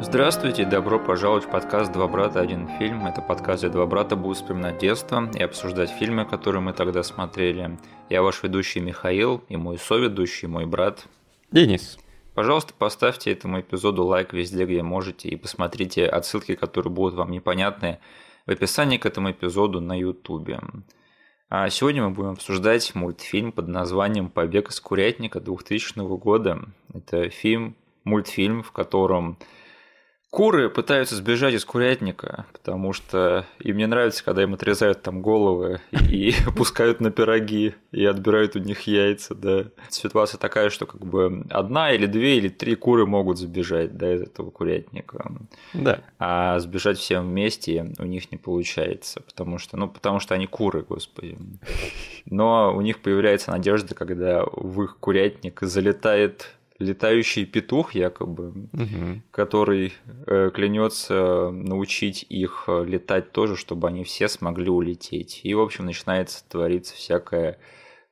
Здравствуйте и добро пожаловать в подкаст «Два брата. Один фильм». Это подкаст, где два брата будут вспоминать детство и обсуждать фильмы, которые мы тогда смотрели. Я ваш ведущий Михаил и мой соведущий, мой брат Денис. Пожалуйста, поставьте этому эпизоду лайк везде, где можете, и посмотрите отсылки, которые будут вам непонятны, в описании к этому эпизоду на YouTube. А сегодня мы будем обсуждать мультфильм под названием «Побег из курятника» 2000 года. Это фильм, мультфильм, в котором Куры пытаются сбежать из курятника, потому что им не нравится, когда им отрезают там головы и пускают на пироги и отбирают у них яйца, да. Ситуация такая, что как бы одна или две или три куры могут сбежать, да, из этого курятника. Да. А сбежать всем вместе у них не получается, потому что, ну, потому что они куры, господи. Но у них появляется надежда, когда в их курятник залетает летающий петух, якобы, Мгм. который э, клянется научить их э, летать тоже, чтобы они все смогли улететь. И, в общем, начинается твориться всякая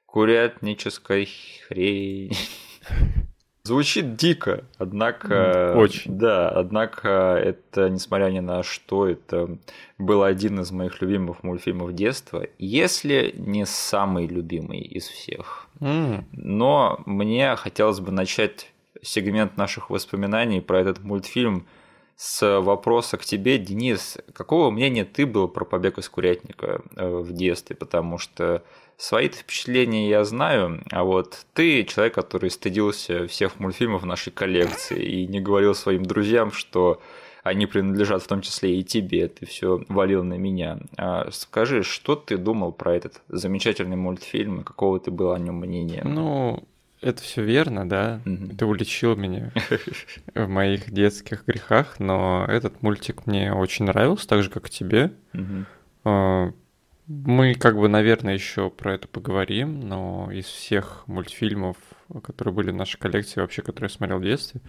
курятническая хрень. Звучит дико, однако... Очень. Да, однако это, несмотря ни на что, это был один из моих любимых мультфильмов детства, если не самый любимый из всех. М, Но мне хотелось бы начать сегмент наших воспоминаний про этот мультфильм с вопроса к тебе, Денис. Какого мнения ты был про побег из курятника э, в детстве? Потому что свои впечатления я знаю, а вот ты человек, который стыдился всех мультфильмов нашей коллекции и не говорил своим друзьям, что они принадлежат в том числе и тебе, ты все валил на меня. А скажи, что ты думал про этот замечательный мультфильм и какого ты был о нем мнения? Ну, это все верно, да. Мгм. Ты уличил меня в моих детских грехах, но этот мультик мне очень нравился, так же, как и тебе. Мгм. Мы, как бы, наверное, еще про это поговорим, но из всех мультфильмов, которые были в нашей коллекции, вообще, которые я смотрел в детстве,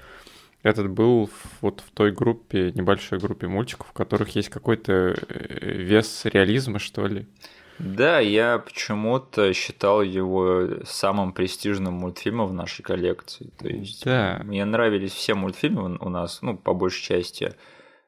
этот был вот в той группе, небольшой группе мультиков, в которых есть какой-то э, вес реализма, что ли. Да, я почему-то считал его самым престижным мультфильмом в нашей коллекции. То есть Да. мне нравились все мультфильмы у нас, ну, по большей части,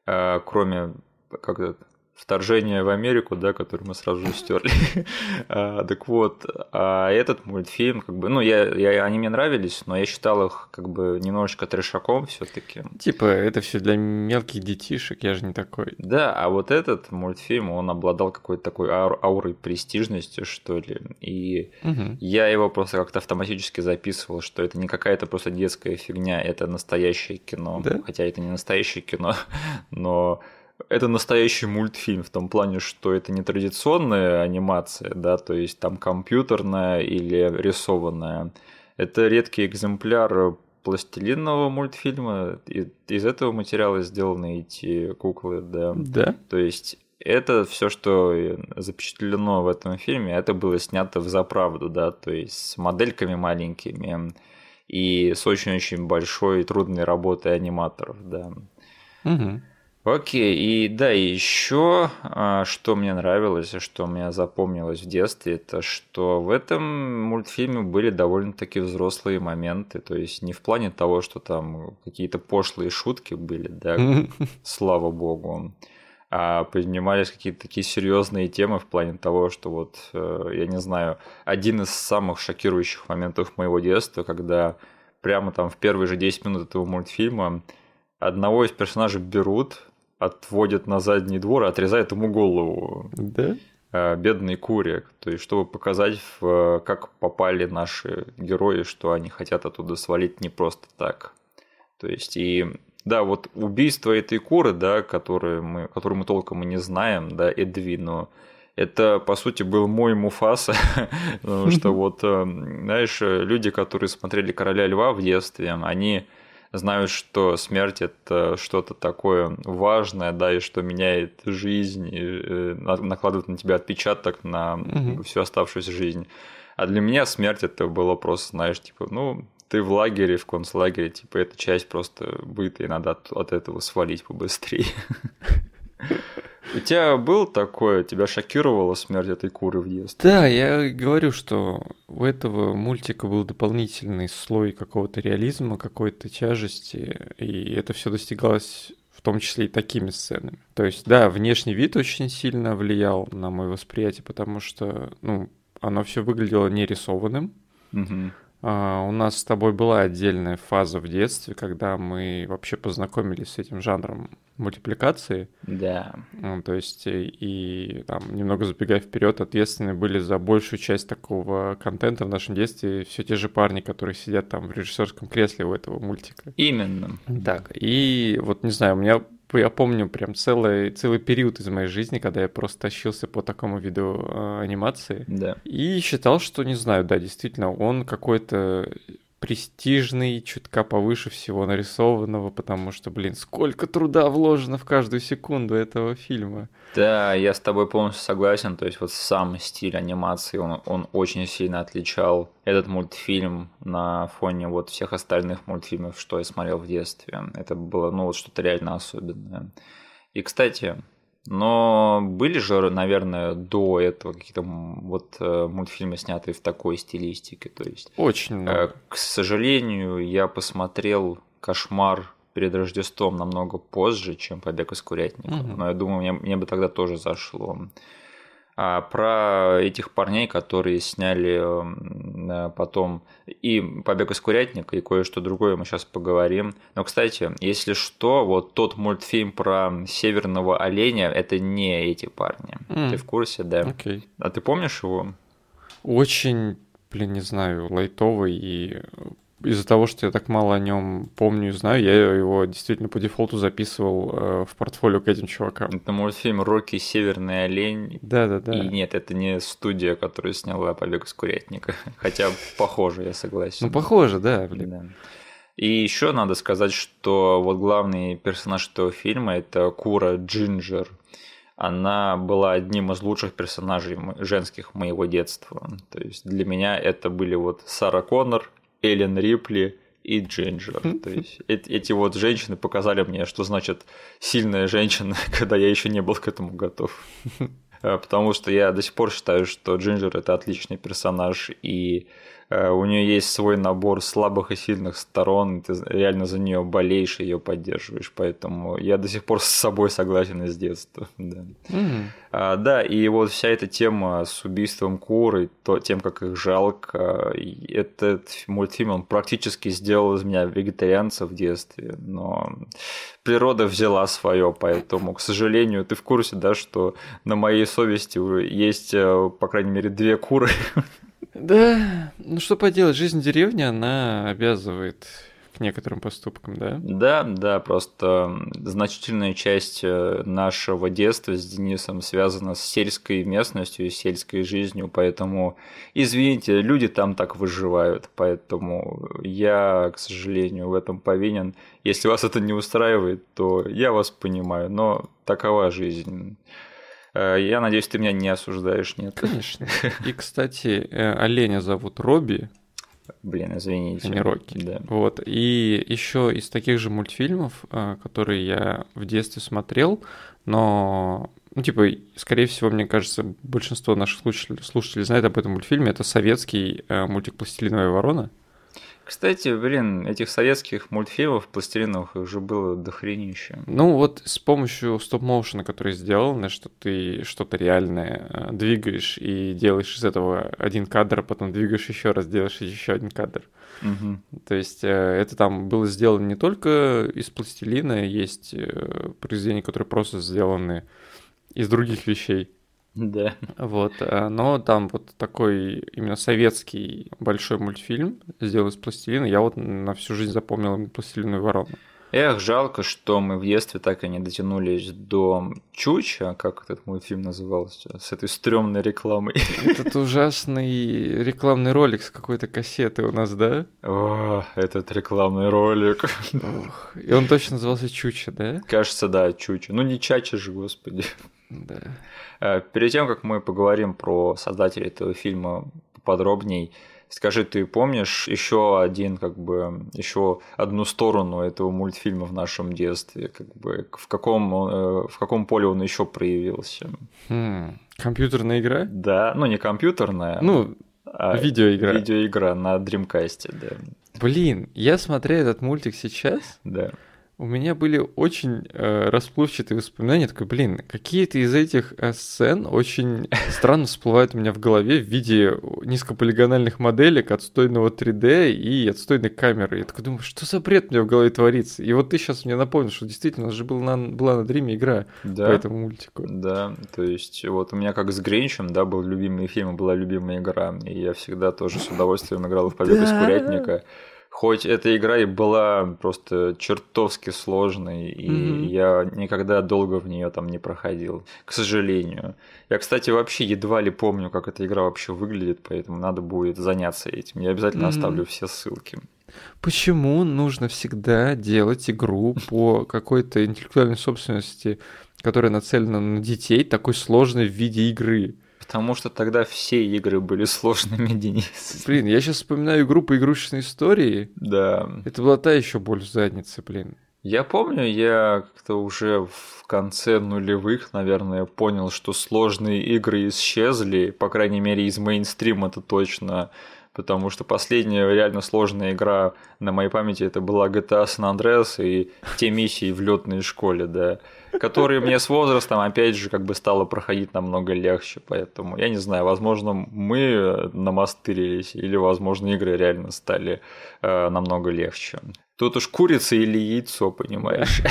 э, кроме как это, вторжения в Америку, да, который мы сразу же стерли. А, Так вот, а этот мультфильм, как бы, ну, я, я, они мне нравились, но я считал их как бы немножечко трешаком все-таки. Типа, это все для мелких детишек, я же не такой. Да, а вот этот мультфильм, он обладал какой-то такой аур- аурой престижности, что ли. И я его просто как-то автоматически записывал, что это не какая-то просто детская фигня, это настоящее кино. Да? Хотя это не настоящее кино, но это настоящий мультфильм в том плане, что это не традиционная анимация, да, то есть там компьютерная или рисованная. Это редкий экземпляр пластилинного мультфильма. И- Из этого материала сделаны эти куклы, да. Да? То есть это все, что запечатлено в этом фильме, это было снято в заправду, да, то есть с модельками маленькими и с очень-очень большой трудной работой аниматоров, да. Мгм. Окей, и да, и еще что мне нравилось, и что мне запомнилось в детстве, это что в этом мультфильме были довольно-таки взрослые моменты, то есть не в плане того, что там какие-то пошлые шутки были, да, слава богу, а поднимались какие-то такие серьезные темы в плане того, что вот, э, я не знаю, один из самых шокирующих моментов моего детства, когда прямо там в первые же 10 минут этого мультфильма одного из персонажей берут, отводят на задний двор и отрезают ему голову Да? э, бедной куре, то есть чтобы показать, как попали наши герои, что они хотят оттуда свалить не просто так. То есть и да, вот убийство этой куры, да, которую мы, которую мы толком и не знаем, да, Эдвину, это, по сути, был мой Муфаса, потому что вот, э, знаешь, э, люди, которые смотрели «Короля льва» в детстве, они знают, что смерть это что-то такое важное, да, и что меняет жизнь, и э, на- накладывает на тебя отпечаток на Мгм. всю оставшуюся жизнь. А для меня смерть это было просто, знаешь, типа, ну, ты в лагере, в концлагере, типа, эта часть просто быта, и надо от, от этого свалить побыстрее. У тебя был такое, тебя шокировала смерть этой куры в детстве? Да, я говорю, что у этого мультика был дополнительный слой какого-то реализма, какой-то тяжести, и это все достигалось в том числе и такими сценами. То есть, да, внешний вид очень сильно влиял на мое восприятие, потому что, ну, оно все выглядело нерисованным. Мгм. А, у нас с тобой была отдельная фаза в детстве, когда мы вообще познакомились с этим жанром мультипликации. Да. Ну, то есть, и, и там, немного забегая вперед, ответственны были за большую часть такого контента в нашем детстве все те же парни, которые сидят там в режиссерском кресле у этого мультика. Именно. Так, и вот не знаю, у меня я помню прям целый, целый период из моей жизни, когда я просто тащился по такому виду э, анимации. Да. И считал, что, не знаю, да, действительно, он какой-то престижный, чутка повыше всего нарисованного, потому что, блин, сколько труда вложено в каждую секунду этого фильма. Да, я с тобой полностью согласен. То есть вот сам стиль анимации, он, он очень сильно отличал этот мультфильм на фоне вот всех остальных мультфильмов, что я смотрел в детстве. Это было, ну, вот что-то реально особенное. И, кстати, но были же, наверное, до этого какие-то вот э, мультфильмы, снятые в такой стилистике. То есть, Очень э, много. к сожалению, я посмотрел «Кошмар перед Рождеством» намного позже, чем «Побег из курятника». Мгм. Но я думаю, мне, мне бы тогда тоже зашло. А про этих парней, которые сняли э, потом и «Побег из курятника», и кое-что другое мы сейчас поговорим. Но, кстати, если что, вот тот мультфильм про северного оленя – это не эти парни. М. Ты в курсе, да? Окей. А ты помнишь его? Очень, блин, не знаю, лайтовый и из-за того, что я так мало о нем помню и знаю, я его действительно по дефолту записывал э, в портфолио к этим чувакам. Это мультфильм «Рокки. Северный олень». Да-да-да. И нет, это не студия, которая сняла «Побег из курятника». Хотя похоже, я согласен. Ну, похоже, да, блин. Да. И еще надо сказать, что вот главный персонаж этого фильма это Кура Джинджер. Она была одним из лучших персонажей женских моего детства. То есть для меня это были вот Сара Коннор, Эллен Рипли и Джинджер. То есть эт- эти вот женщины показали мне, что значит сильная женщина, когда я еще не был к этому готов. Э, Потому что я до сих пор считаю, что Джинджер это отличный персонаж, и у нее есть свой набор слабых и сильных сторон, и ты реально за нее болеешь и ее поддерживаешь. Поэтому я до сих пор с собой согласен из детства. Да. Мгм. А, да, и вот вся эта тема с убийством кур и то, тем, как их жалко, этот мультфильм, он практически сделал из меня вегетарианца в детстве, но природа взяла свое, поэтому, к сожалению, ты в курсе, да, что на моей совести уже есть, э, по крайней мере, две куры. Да, ну что поделать, жизнь деревни, она обязывает к некоторым поступкам, да? Да, да, просто значительная часть э, нашего детства с Денисом связана с сельской местностью и сельской жизнью, поэтому, извините, люди там так выживают, поэтому я, к сожалению, в этом повинен. Если вас это не устраивает, то я вас понимаю, но такова жизнь. Э, Я надеюсь, ты меня не осуждаешь, нет? Конечно. И, кстати, э, оленя зовут Робби, Блин, извините. а не Рокки. Да. Вот. И еще из таких же мультфильмов, э, которые я в детстве смотрел, но, ну, типа, скорее всего, мне кажется, большинство наших слушателей, слушателей знает об этом мультфильме. Это советский э, мультик «Пластилиновая ворона». Кстати, блин, этих советских мультфильмов пластилиновых их же было дохренище. Ну, вот с помощью стоп-моушена, который сделано, что ты что-то реальное э, двигаешь и делаешь из этого один кадр, а потом двигаешь еще раз, делаешь еще один кадр. Мгм. То есть э, это там было сделано не только из пластилина, есть э, произведения, которые просто сделаны из других вещей. Да. Вот, э, но там вот такой именно советский большой мультфильм сделан из пластилина. Я вот на всю жизнь запомнил именно пластилиновую ворону. Эх, жалко, что мы в детстве так и не дотянулись до Чуча, как этот мультфильм назывался, с этой стрёмной рекламой. Этот ужасный рекламный ролик с какой-то кассеты у нас, да? О, этот рекламный ролик. Ох, И он точно назывался Чуча, да? Кажется, да, Чуча. Ну не Чача же, господи. Да. Э, Перед тем, как мы поговорим про создателей этого фильма подробней, скажи, ты помнишь еще один, как бы, еще одну сторону этого мультфильма в нашем детстве? Как бы, в каком, э, в каком поле он еще проявился? Хм, Компьютерная игра? Да, ну не компьютерная, Ну, а видеоигра. видеоигра на Dreamcast, да. Блин, я смотрю этот мультик сейчас, да. У меня были очень э, расплывчатые воспоминания. Такой, блин, какие-то из этих э, сцен очень странно всплывают у меня в голове в виде низкополигональных моделек, отстойного 3D и отстойной камеры. Я такой думаю, что за бред у меня в голове творится? И вот ты сейчас мне напомнил, что действительно у нас же была на, была на Дриме игра да, по этому мультику. Да, то есть вот у меня как с Гринчем, да, был любимый фильм, была любимая игра, и я всегда тоже с удовольствием играл в «Побег из курятника». Хоть эта игра и была просто чертовски сложной, и mm-hmm. я никогда долго в нее там не проходил, к сожалению. Я, кстати, вообще едва ли помню, как эта игра вообще выглядит, поэтому надо будет заняться этим. Я обязательно mm-hmm. оставлю все ссылки. Почему нужно всегда делать игру по какой-то интеллектуальной собственности, которая нацелена на детей, такой сложной в виде игры? Потому что тогда все игры были сложными, Денис. Блин, я сейчас вспоминаю игру по игрушечной истории. Да. Это была та еще боль в заднице, блин. Я помню, я как-то уже в конце нулевых, наверное, понял, что сложные игры исчезли, по крайней мере, из мейнстрима это точно потому что последняя реально сложная игра на моей памяти это была GTA San Andreas и те миссии в летной школе, да, которые мне с возрастом, опять же, как бы стало проходить намного легче, поэтому я не знаю, возможно, мы намастырились, или, возможно, игры реально стали э, намного легче. Тут уж курица или яйцо, понимаешь.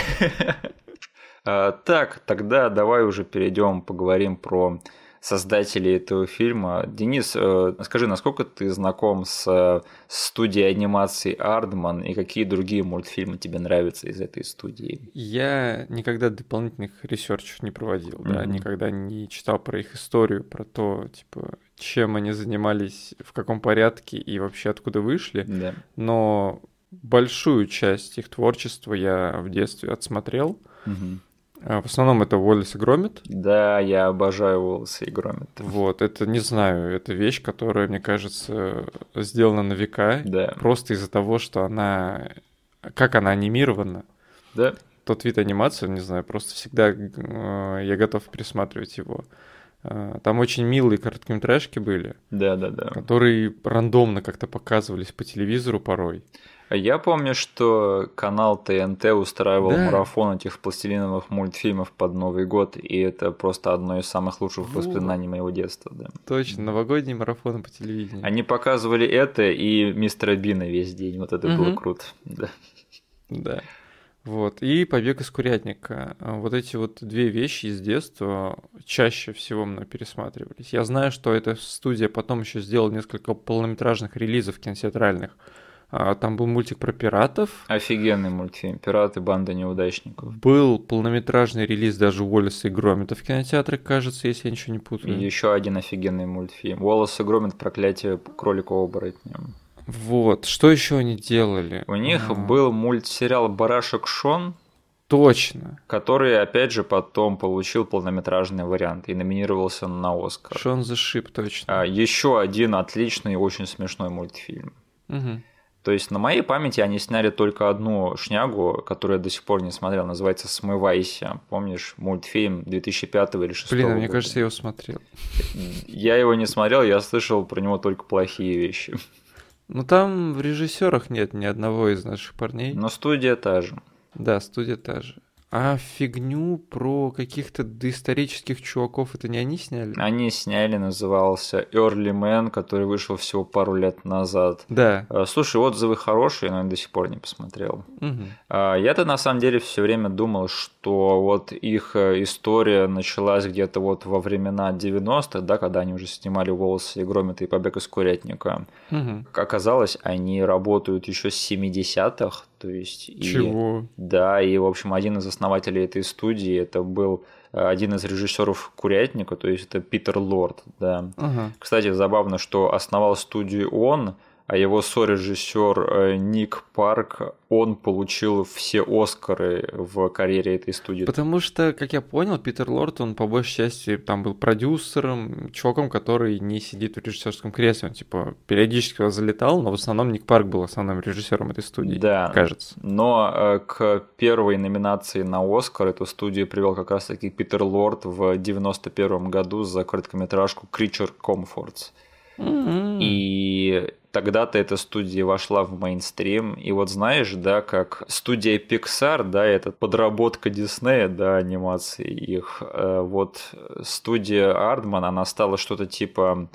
Э, так, тогда давай уже перейдем, поговорим про создателей этого фильма. Денис, э, скажи, насколько ты знаком с студией анимации Ардман и какие другие мультфильмы тебе нравятся из этой студии? Я никогда дополнительных ресерчев не проводил, mm-hmm. да, никогда не читал про их историю, про то, типа, чем они занимались, в каком порядке и вообще откуда вышли. Да. Но большую часть их творчества я в детстве отсмотрел. Угу. А, в основном это Уоллес и Громит. Да, я обожаю Уоллеса и Громит. Вот, это, не знаю, это вещь, которая, мне кажется, сделана на века. Да. Просто из-за того, что она... Как она анимирована. Да. Тот вид анимации, не знаю, просто всегда э, я готов пересматривать его. Э, там очень милые короткометражки были. Да, да, да. Которые рандомно как-то показывались по телевизору порой. Я помню, что канал ТНТ устраивал да. марафон этих пластилиновых мультфильмов под Новый год, и это просто одно из самых лучших вот. воспоминаний моего детства. Да. Точно, новогодние марафоны по телевидению. Они показывали это и мистера Бина весь день, вот это угу. было круто. Да. да. Вот. И побег из курятника. Вот эти вот две вещи из детства чаще всего мной пересматривались. Я знаю, что эта студия потом еще сделала несколько полнометражных релизов кинотеатральных. А, там был мультик про пиратов. Офигенный мультфильм. Пираты, банда неудачников. Был полнометражный релиз даже Уоллеса и Громита в кинотеатре, кажется, если я ничего не путаю. И еще один офигенный мультфильм. Уоллес и Громит. Проклятие кролика оборотня. Вот. Что еще они делали? У них а... был мультсериал Барашек Шон. Точно. Который, опять же, потом получил полнометражный вариант и номинировался на Оскар. Шон Ship, точно. А, еще один отличный и очень смешной мультфильм. Угу. То есть на моей памяти они сняли только одну шнягу, которую я до сих пор не смотрел, называется «Смывайся». Помнишь мультфильм 2005 или 2006 Блин, а мне кажется, я его смотрел. Я его не смотрел, я слышал про него только плохие вещи. Ну там в режиссерах нет ни одного из наших парней. Но студия та же. Да, студия та же. А фигню про каких-то доисторических чуваков это не они сняли? Они сняли, назывался Early Man, который вышел всего пару лет назад. Да. А, слушай, отзывы хорошие, но я до сих пор не посмотрел. Угу. Я-то на самом деле все время думал, что вот их э, история началась где-то вот во времена 90-х, да, когда они уже снимали «Волосы и громиты» и «Побег из курятника». Угу. Оказалось, они работают еще с 70-х, то есть... Чего? И, да, и, в общем, один из основателей этой студии, это был э, один из режиссеров Курятника, то есть это Питер Лорд, да. Ага. Кстати, забавно, что основал студию он, а его сорежиссер э, Ник Парк, он получил все Оскары в карьере этой студии. Потому что, как я понял, Питер Лорд, он по большей части там был продюсером, чуваком, который не сидит в режиссерском кресле, он типа периодически залетал, но в основном Ник Парк был основным режиссером этой студии, да, кажется. Но э, к первой номинации на Оскар эту студию привел как раз-таки Питер Лорд в 91 году за короткометражку Creature Comforts. Mm-hmm. И тогда-то эта студия вошла в мейнстрим. И вот знаешь, да, как студия Pixar, да, это подработка Диснея, да, анимации их. Э, вот студия Ардман, она стала что-то типа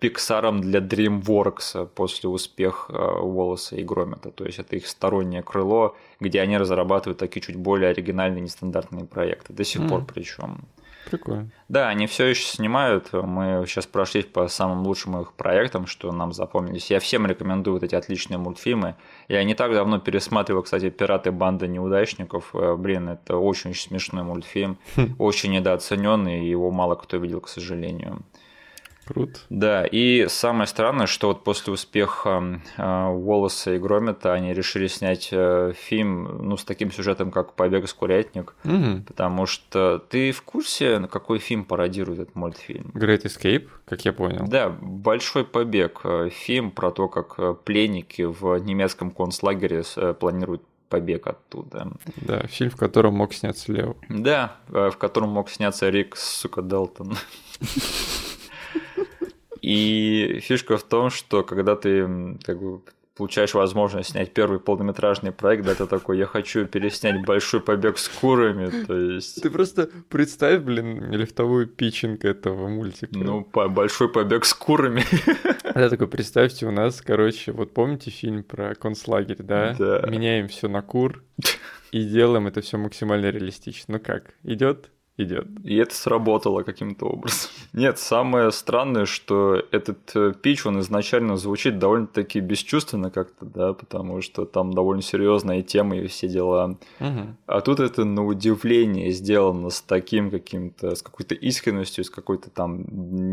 Пиксаром для DreamWorks после успеха Волоса и Громета. То есть это их стороннее крыло, где они разрабатывают такие чуть более оригинальные, нестандартные проекты. До сих mm. пор причем. Прикольно. Да, они все еще снимают. Мы сейчас прошли по самым лучшим их проектам, что нам запомнились. Я всем рекомендую вот эти отличные мультфильмы. Я не так давно пересматривал, кстати, «Пираты. Банда неудачников». Э, блин, это очень смешной мультфильм, хм. очень недооцененный, его мало кто видел, к сожалению. Круто. Да, и самое странное, что вот после успеха э, Уоллеса и Громета они решили снять э, фильм ну, с таким сюжетом, как «Побег из курятник», угу. потому что ты в курсе, на какой фильм пародирует этот мультфильм? Great Escape, как я понял. Да, «Большой побег», э, фильм про то, как пленники в немецком концлагере планируют побег оттуда. Да, фильм, в котором мог сняться Лео. Да, в котором мог сняться Рик, сука, Делтон. И фишка в том, что когда ты как бы получаешь возможность снять первый полнометражный проект, да, ты такой, я хочу переснять большой побег с курами, то есть... Ты просто представь, блин, лифтовую питчинг этого мультика. Ну, по большой побег с курами. Я такой, представьте, у нас, короче, вот помните фильм про концлагерь, да? Да. Меняем все на кур и делаем это все максимально реалистично. Ну как, идет? Идет. И это сработало каким-то образом. Нет, самое странное, что этот э, пич, он изначально звучит довольно-таки бесчувственно как-то, да, потому что там довольно серьезная тема и все дела. Угу. А тут это на удивление сделано с таким каким-то, с какой-то искренностью, с какой-то там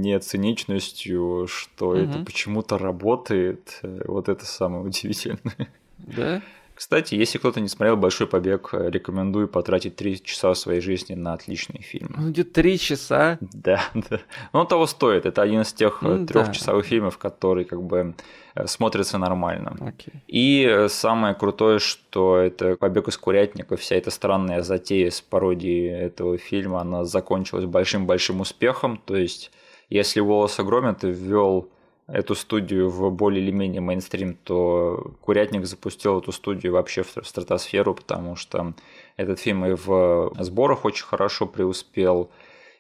нециничностью, что угу. это почему-то работает. Вот это самое удивительное. Да? Кстати, если кто-то не смотрел «Большой побег», рекомендую потратить три часа своей жизни на отличный фильм. Он идет три часа? Да, да. Но он того стоит. Это один из тех ну, трехчасовых да. фильмов, который как бы э, смотрится нормально. Okay. И э, самое крутое, что это «Побег из курятника», вся эта странная затея с пародией этого фильма, она закончилась большим-большим успехом. То есть, если «Волос огромен», ты ввел эту студию в более или менее мейнстрим, то Курятник запустил эту студию вообще в стратосферу, потому что этот фильм и в сборах очень хорошо преуспел,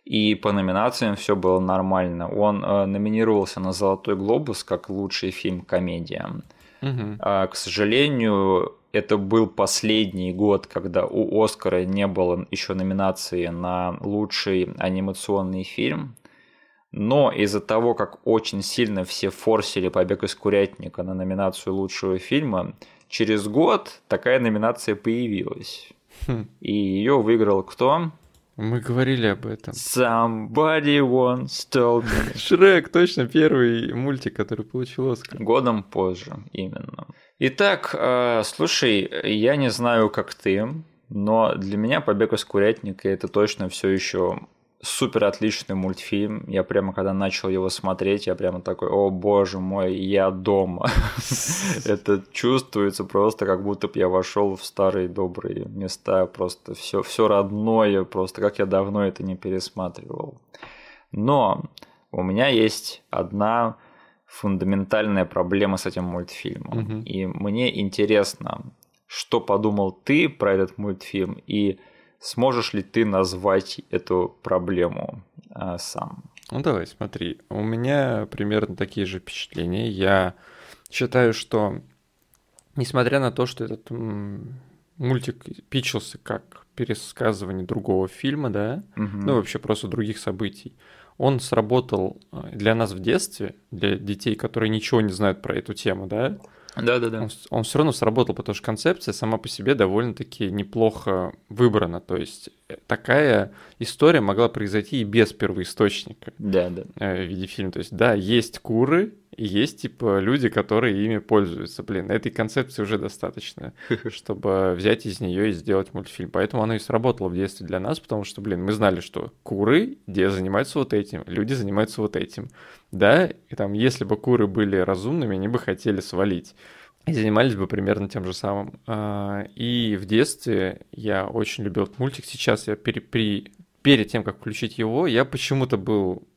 и по номинациям все было нормально. Он э, номинировался на Золотой глобус как лучший фильм комедия. Угу. А, к сожалению, это был последний год, когда у Оскара не было еще номинации на лучший анимационный фильм. Но из-за того, как очень сильно все форсили «Побег из курятника» на номинацию лучшего фильма, через год такая номинация появилась. Хм. И ее выиграл кто? Мы говорили об этом. Somebody once told me. Шрек, точно, первый мультик, который получил Оскар. Годом позже, именно. Итак, э, слушай, я не знаю, как ты, но для меня «Побег из курятника» это точно все еще супер отличный мультфильм. Я прямо, когда начал его смотреть, я прямо такой, о боже мой, я дома. Это чувствуется просто, как будто бы я вошел в старые добрые места, просто все, все родное, просто как я давно это не пересматривал. Но у меня есть одна фундаментальная проблема с этим мультфильмом. И мне интересно, что подумал ты про этот мультфильм и Сможешь ли ты назвать эту проблему а, сам? Ну давай, смотри. У меня примерно такие же впечатления. Я считаю, что несмотря на то, что этот мультик пичился как пересказывание другого фильма, да, угу. ну вообще просто других событий, он сработал а, для нас в детстве, для детей, которые ничего не знают про эту тему, да, да, да, да. Он, он все равно сработал, потому что концепция сама по себе довольно-таки неплохо выбрана. То есть э, такая история могла произойти и без первоисточника. Да, да. Э, в виде фильма. То есть, да, есть куры, и есть, типа, люди, которые ими пользуются. Блин, этой концепции уже достаточно, чтобы взять из нее и сделать мультфильм. Поэтому оно и сработало в детстве для нас, потому что, блин, мы знали, что куры где занимаются вот этим, люди занимаются вот этим. Да, и там, если бы куры были разумными, они бы хотели свалить. И занимались бы примерно тем же самым. А, и в детстве я очень любил этот мультик. Сейчас я пере, при, перед тем, как включить его, я почему-то был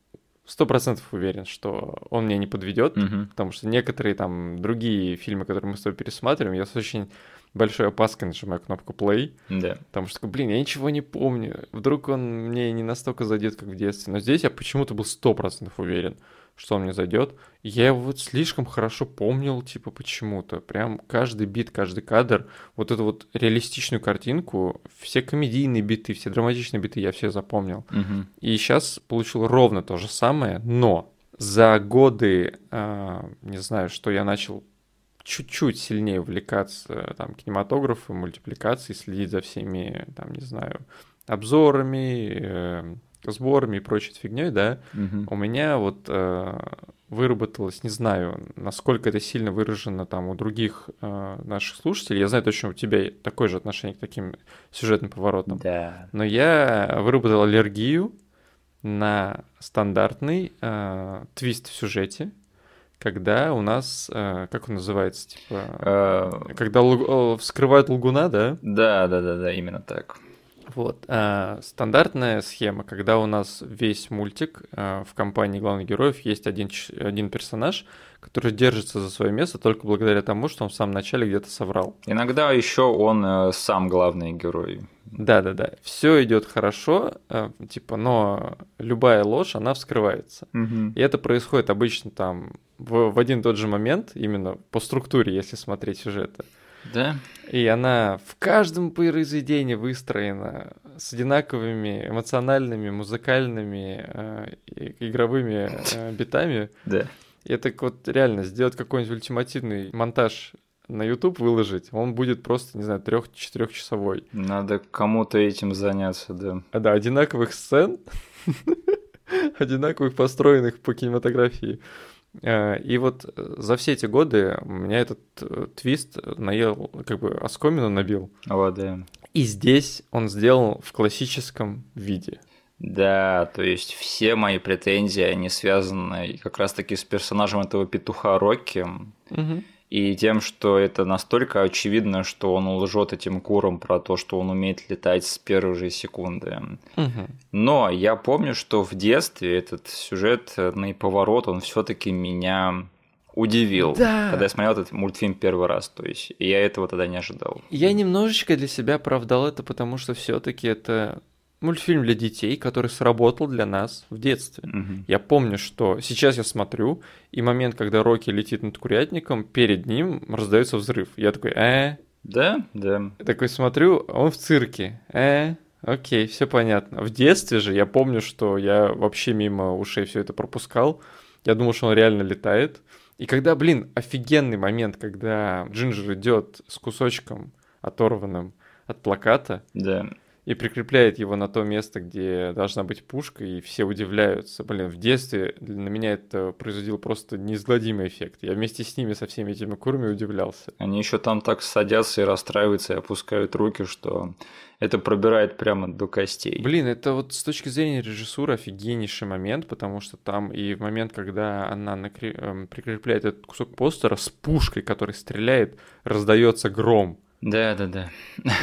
сто процентов уверен, что он меня не подведет, Мгм. потому что некоторые там другие фильмы, которые мы с тобой пересматриваем, я с очень большой опаской нажимаю кнопку play, Да. потому что, блин, я ничего не помню, вдруг он мне не настолько зайдет, как в детстве, но здесь я почему-то был сто процентов уверен, что он мне зайдет. Я его вот слишком хорошо помнил, типа, почему-то. Прям каждый бит, каждый кадр, вот эту вот реалистичную картинку, все комедийные биты, все драматичные биты я все запомнил. Мгм. И сейчас получил ровно то же самое, но за годы, а, не знаю, что я начал чуть-чуть сильнее увлекаться там кинематографом, мультипликацией, следить за всеми, там, не знаю, обзорами, э, сборами и прочей фигней, да, Мгм. у меня вот э, выработалось, не знаю, насколько это сильно выражено там у других э, наших слушателей. Я знаю точно, у тебя такое же отношение к таким сюжетным поворотам. Да. Но я выработал аллергию на стандартный э, твист в сюжете, когда у нас, э, как он называется, типа, Э, когда лг- э, вскрывают лгуна, да? Да, да, да, да, именно так. Вот. а, стандартная схема, когда у нас весь мультик а, в компании главных героев есть один, один персонаж, который держится за свое место только благодаря тому, что он в самом начале где-то соврал. Иногда еще он э, сам главный герой. Да-да-да, все идет хорошо, а, типа, но любая ложь, она вскрывается. Мгм. И это происходит обычно там в, в один и тот же момент, именно по структуре, если смотреть сюжета. Да? И она в каждом произведении выстроена с одинаковыми эмоциональными, музыкальными, э, игровыми э, битами. Да. И это вот реально сделать какой-нибудь ультимативный монтаж на YouTube выложить, он будет просто, не знаю, трех-четырехчасовой. Надо кому-то этим заняться, да. А да, одинаковых сцен, одинаковых построенных по кинематографии. Э, И вот э, за все эти годы меня этот э, твист наел, как бы оскомину набил. Вот, да. И здесь он сделал в классическом виде. Да, то есть все мои претензии, они связаны как раз-таки с персонажем этого петуха Рокки и тем, что это настолько очевидно, что он лжет этим курам про то, что он умеет летать с первой же секунды. Мгм. Но я помню, что в детстве этот сюжетный поворот, он все-таки меня удивил, Да. когда я смотрел этот мультфильм первый раз. То есть я этого тогда не ожидал. Я немножечко для себя оправдал это, потому что все-таки это мультфильм для детей, который сработал для нас в детстве. Мгм. Я помню, что сейчас я смотрю, и момент, когда Рокки летит над курятником, перед ним раздается взрыв. Я такой, э, Да, да. Я такой смотрю, а он в цирке. Э, окей, все понятно. В детстве же я помню, что я вообще мимо ушей все это пропускал. Я думал, что он реально летает. И когда, блин, офигенный момент, когда Джинджер идет с кусочком оторванным от плаката Да. И прикрепляет его на то место, где должна быть пушка, и все удивляются. Блин, в детстве на меня это производило просто неизгладимый эффект. Я вместе с ними, со всеми этими курами удивлялся. Они еще там так садятся и расстраиваются, и опускают руки, что это пробирает прямо до костей. Блин, это вот с точки зрения режиссуры офигеннейший момент, потому что там и в момент, когда она накре- эм, прикрепляет этот кусок постера с пушкой, который стреляет, раздается гром. Да, да, да.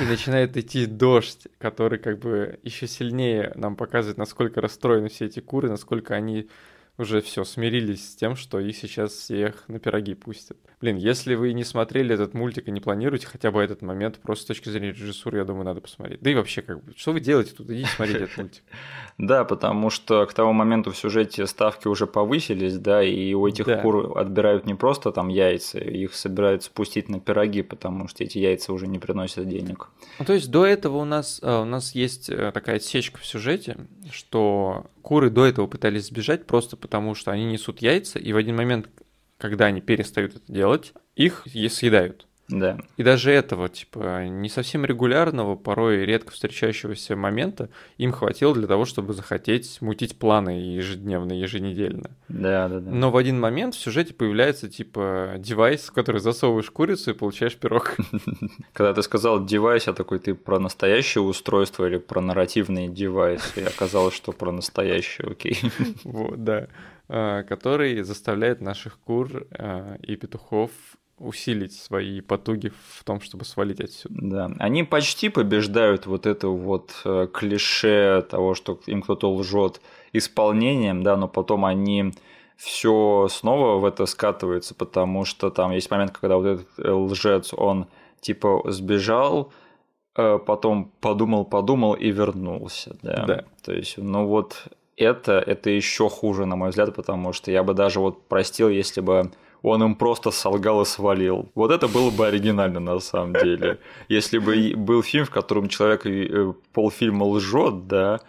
И начинает идти дождь, который как бы еще сильнее нам показывает, насколько расстроены все эти куры, насколько они уже все смирились с тем, что их сейчас всех на пироги пустят. Блин, если вы не смотрели этот мультик и не планируете хотя бы этот момент, просто с точки зрения режиссуры, я думаю, надо посмотреть. Да и вообще, как бы, что вы делаете тут? Идите смотреть этот мультик. Да, потому что к тому моменту в сюжете ставки уже повысились, да, и у этих кур отбирают не просто там яйца, их собираются пустить на пироги, потому что эти яйца уже не приносят денег. Ну, то есть до этого у нас, э, у нас есть э, такая отсечка в сюжете, что куры до этого пытались сбежать просто потому, что они несут яйца, и в один момент, когда они перестают это делать, их съедают. Да. И даже этого, типа, не совсем регулярного, порой редко встречающегося момента им хватило для того, чтобы захотеть мутить планы ежедневно, еженедельно. Да, да, да. Но в один момент в сюжете появляется, типа, девайс, в который засовываешь курицу и получаешь пирог. Когда ты сказал девайс, я такой, ты про настоящее устройство или про нарративный девайс? И оказалось, что про настоящее, окей. Вот, да. А, Который заставляет наших кур а, и петухов усилить свои потуги в том, чтобы свалить отсюда. Да, они почти побеждают вот это вот э, клише того, что им кто-то лжет исполнением, да, но потом они все снова в это скатываются, потому что там есть момент, когда вот этот э, лжец, он типа сбежал, э, потом подумал, подумал и вернулся, да. Да. То есть, ну вот это, это еще хуже, на мой взгляд, потому что я бы даже вот простил, если бы он им просто солгал и свалил. Вот это было бы оригинально на самом деле. Если бы был фильм, в котором человек э, полфильма лжет, да,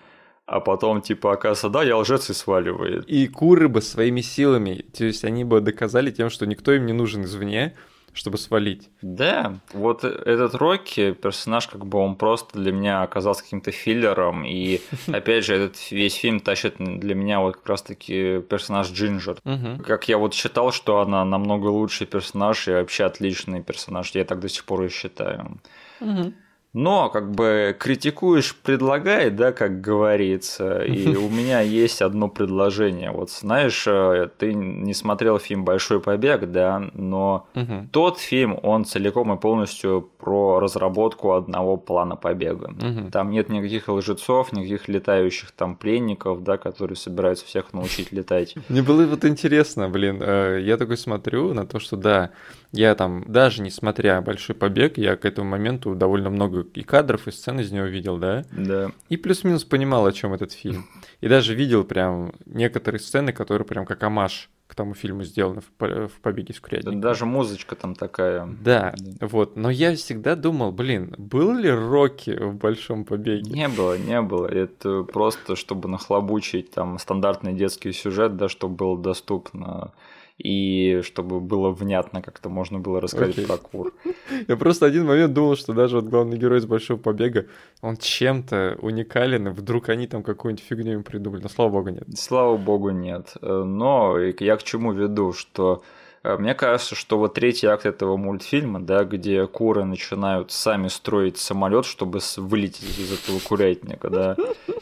а потом, типа, оказывается, да, я лжец и сваливает. И куры бы своими силами, то есть они бы доказали тем, что никто им не нужен извне, чтобы свалить. Да, вот этот Рокки, персонаж, как бы он просто для меня оказался каким-то филлером, и опять же, этот весь фильм тащит для меня вот как раз-таки персонаж Джинджер. Как я вот считал, что она намного лучший персонаж и вообще отличный персонаж, я так до сих пор и считаю. Мгм. Но, как бы, критикуешь, предлагай, да, как говорится. И у меня есть одно предложение. Вот знаешь, э, ты не смотрел фильм «Большой побег», да, но Мгм. тот фильм, он целиком и полностью про разработку одного плана побега. Мгм. Там нет никаких лжецов, никаких летающих там пленников, да, которые собираются всех научить летать. Мне было вот интересно, блин, э, я такой смотрю на то, что да, я там, даже несмотря большой побег, я к этому моменту довольно много и кадров, и сцен из него видел, да, Да. и плюс-минус понимал, о чем этот фильм. И даже видел прям некоторые сцены, которые прям как амаш к тому фильму сделаны в, «По- в «Побеге из курятника». Даже музычка там такая. Да, вот. Но я всегда думал, блин, был ли Рокки в «Большом побеге»? Не было, не было. Это просто, чтобы нахлобучить там стандартный детский сюжет, да, чтобы было доступно и чтобы было внятно, как-то можно было рассказать Окей. про кур. Я просто один момент думал, что даже вот главный герой из «Большого побега», он чем-то уникален, и вдруг они там какую-нибудь фигню им придумали. Но слава богу, нет. Слава богу, нет. Э, Но я к чему веду, что мне кажется, что вот третий акт этого мультфильма, да, где куры начинают сами строить самолет, чтобы вылететь из этого курятника, да,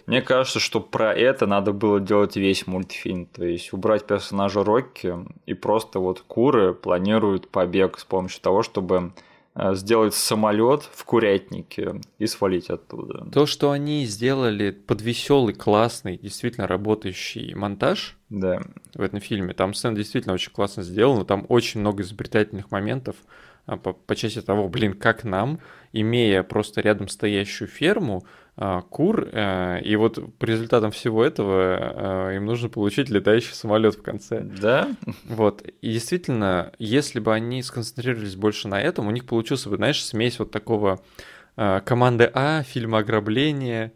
мне кажется, что про это надо было делать весь мультфильм. То есть убрать персонажа Рокки и просто вот куры планируют побег с помощью того, чтобы э, сделать самолет в курятнике и свалить оттуда. То, что они сделали под веселый, классный, действительно работающий монтаж Да. в этом фильме, там сцена действительно очень классно сделана, там очень много изобретательных моментов а, по, по части того, блин, как нам, имея просто рядом стоящую ферму, кур, э, и вот по результатам всего этого э, им нужно получить летающий самолет в конце. Да? Вот. И действительно, если бы они сконцентрировались больше на этом, у них получился бы, знаешь, смесь вот такого э, команды А, фильма ограбления,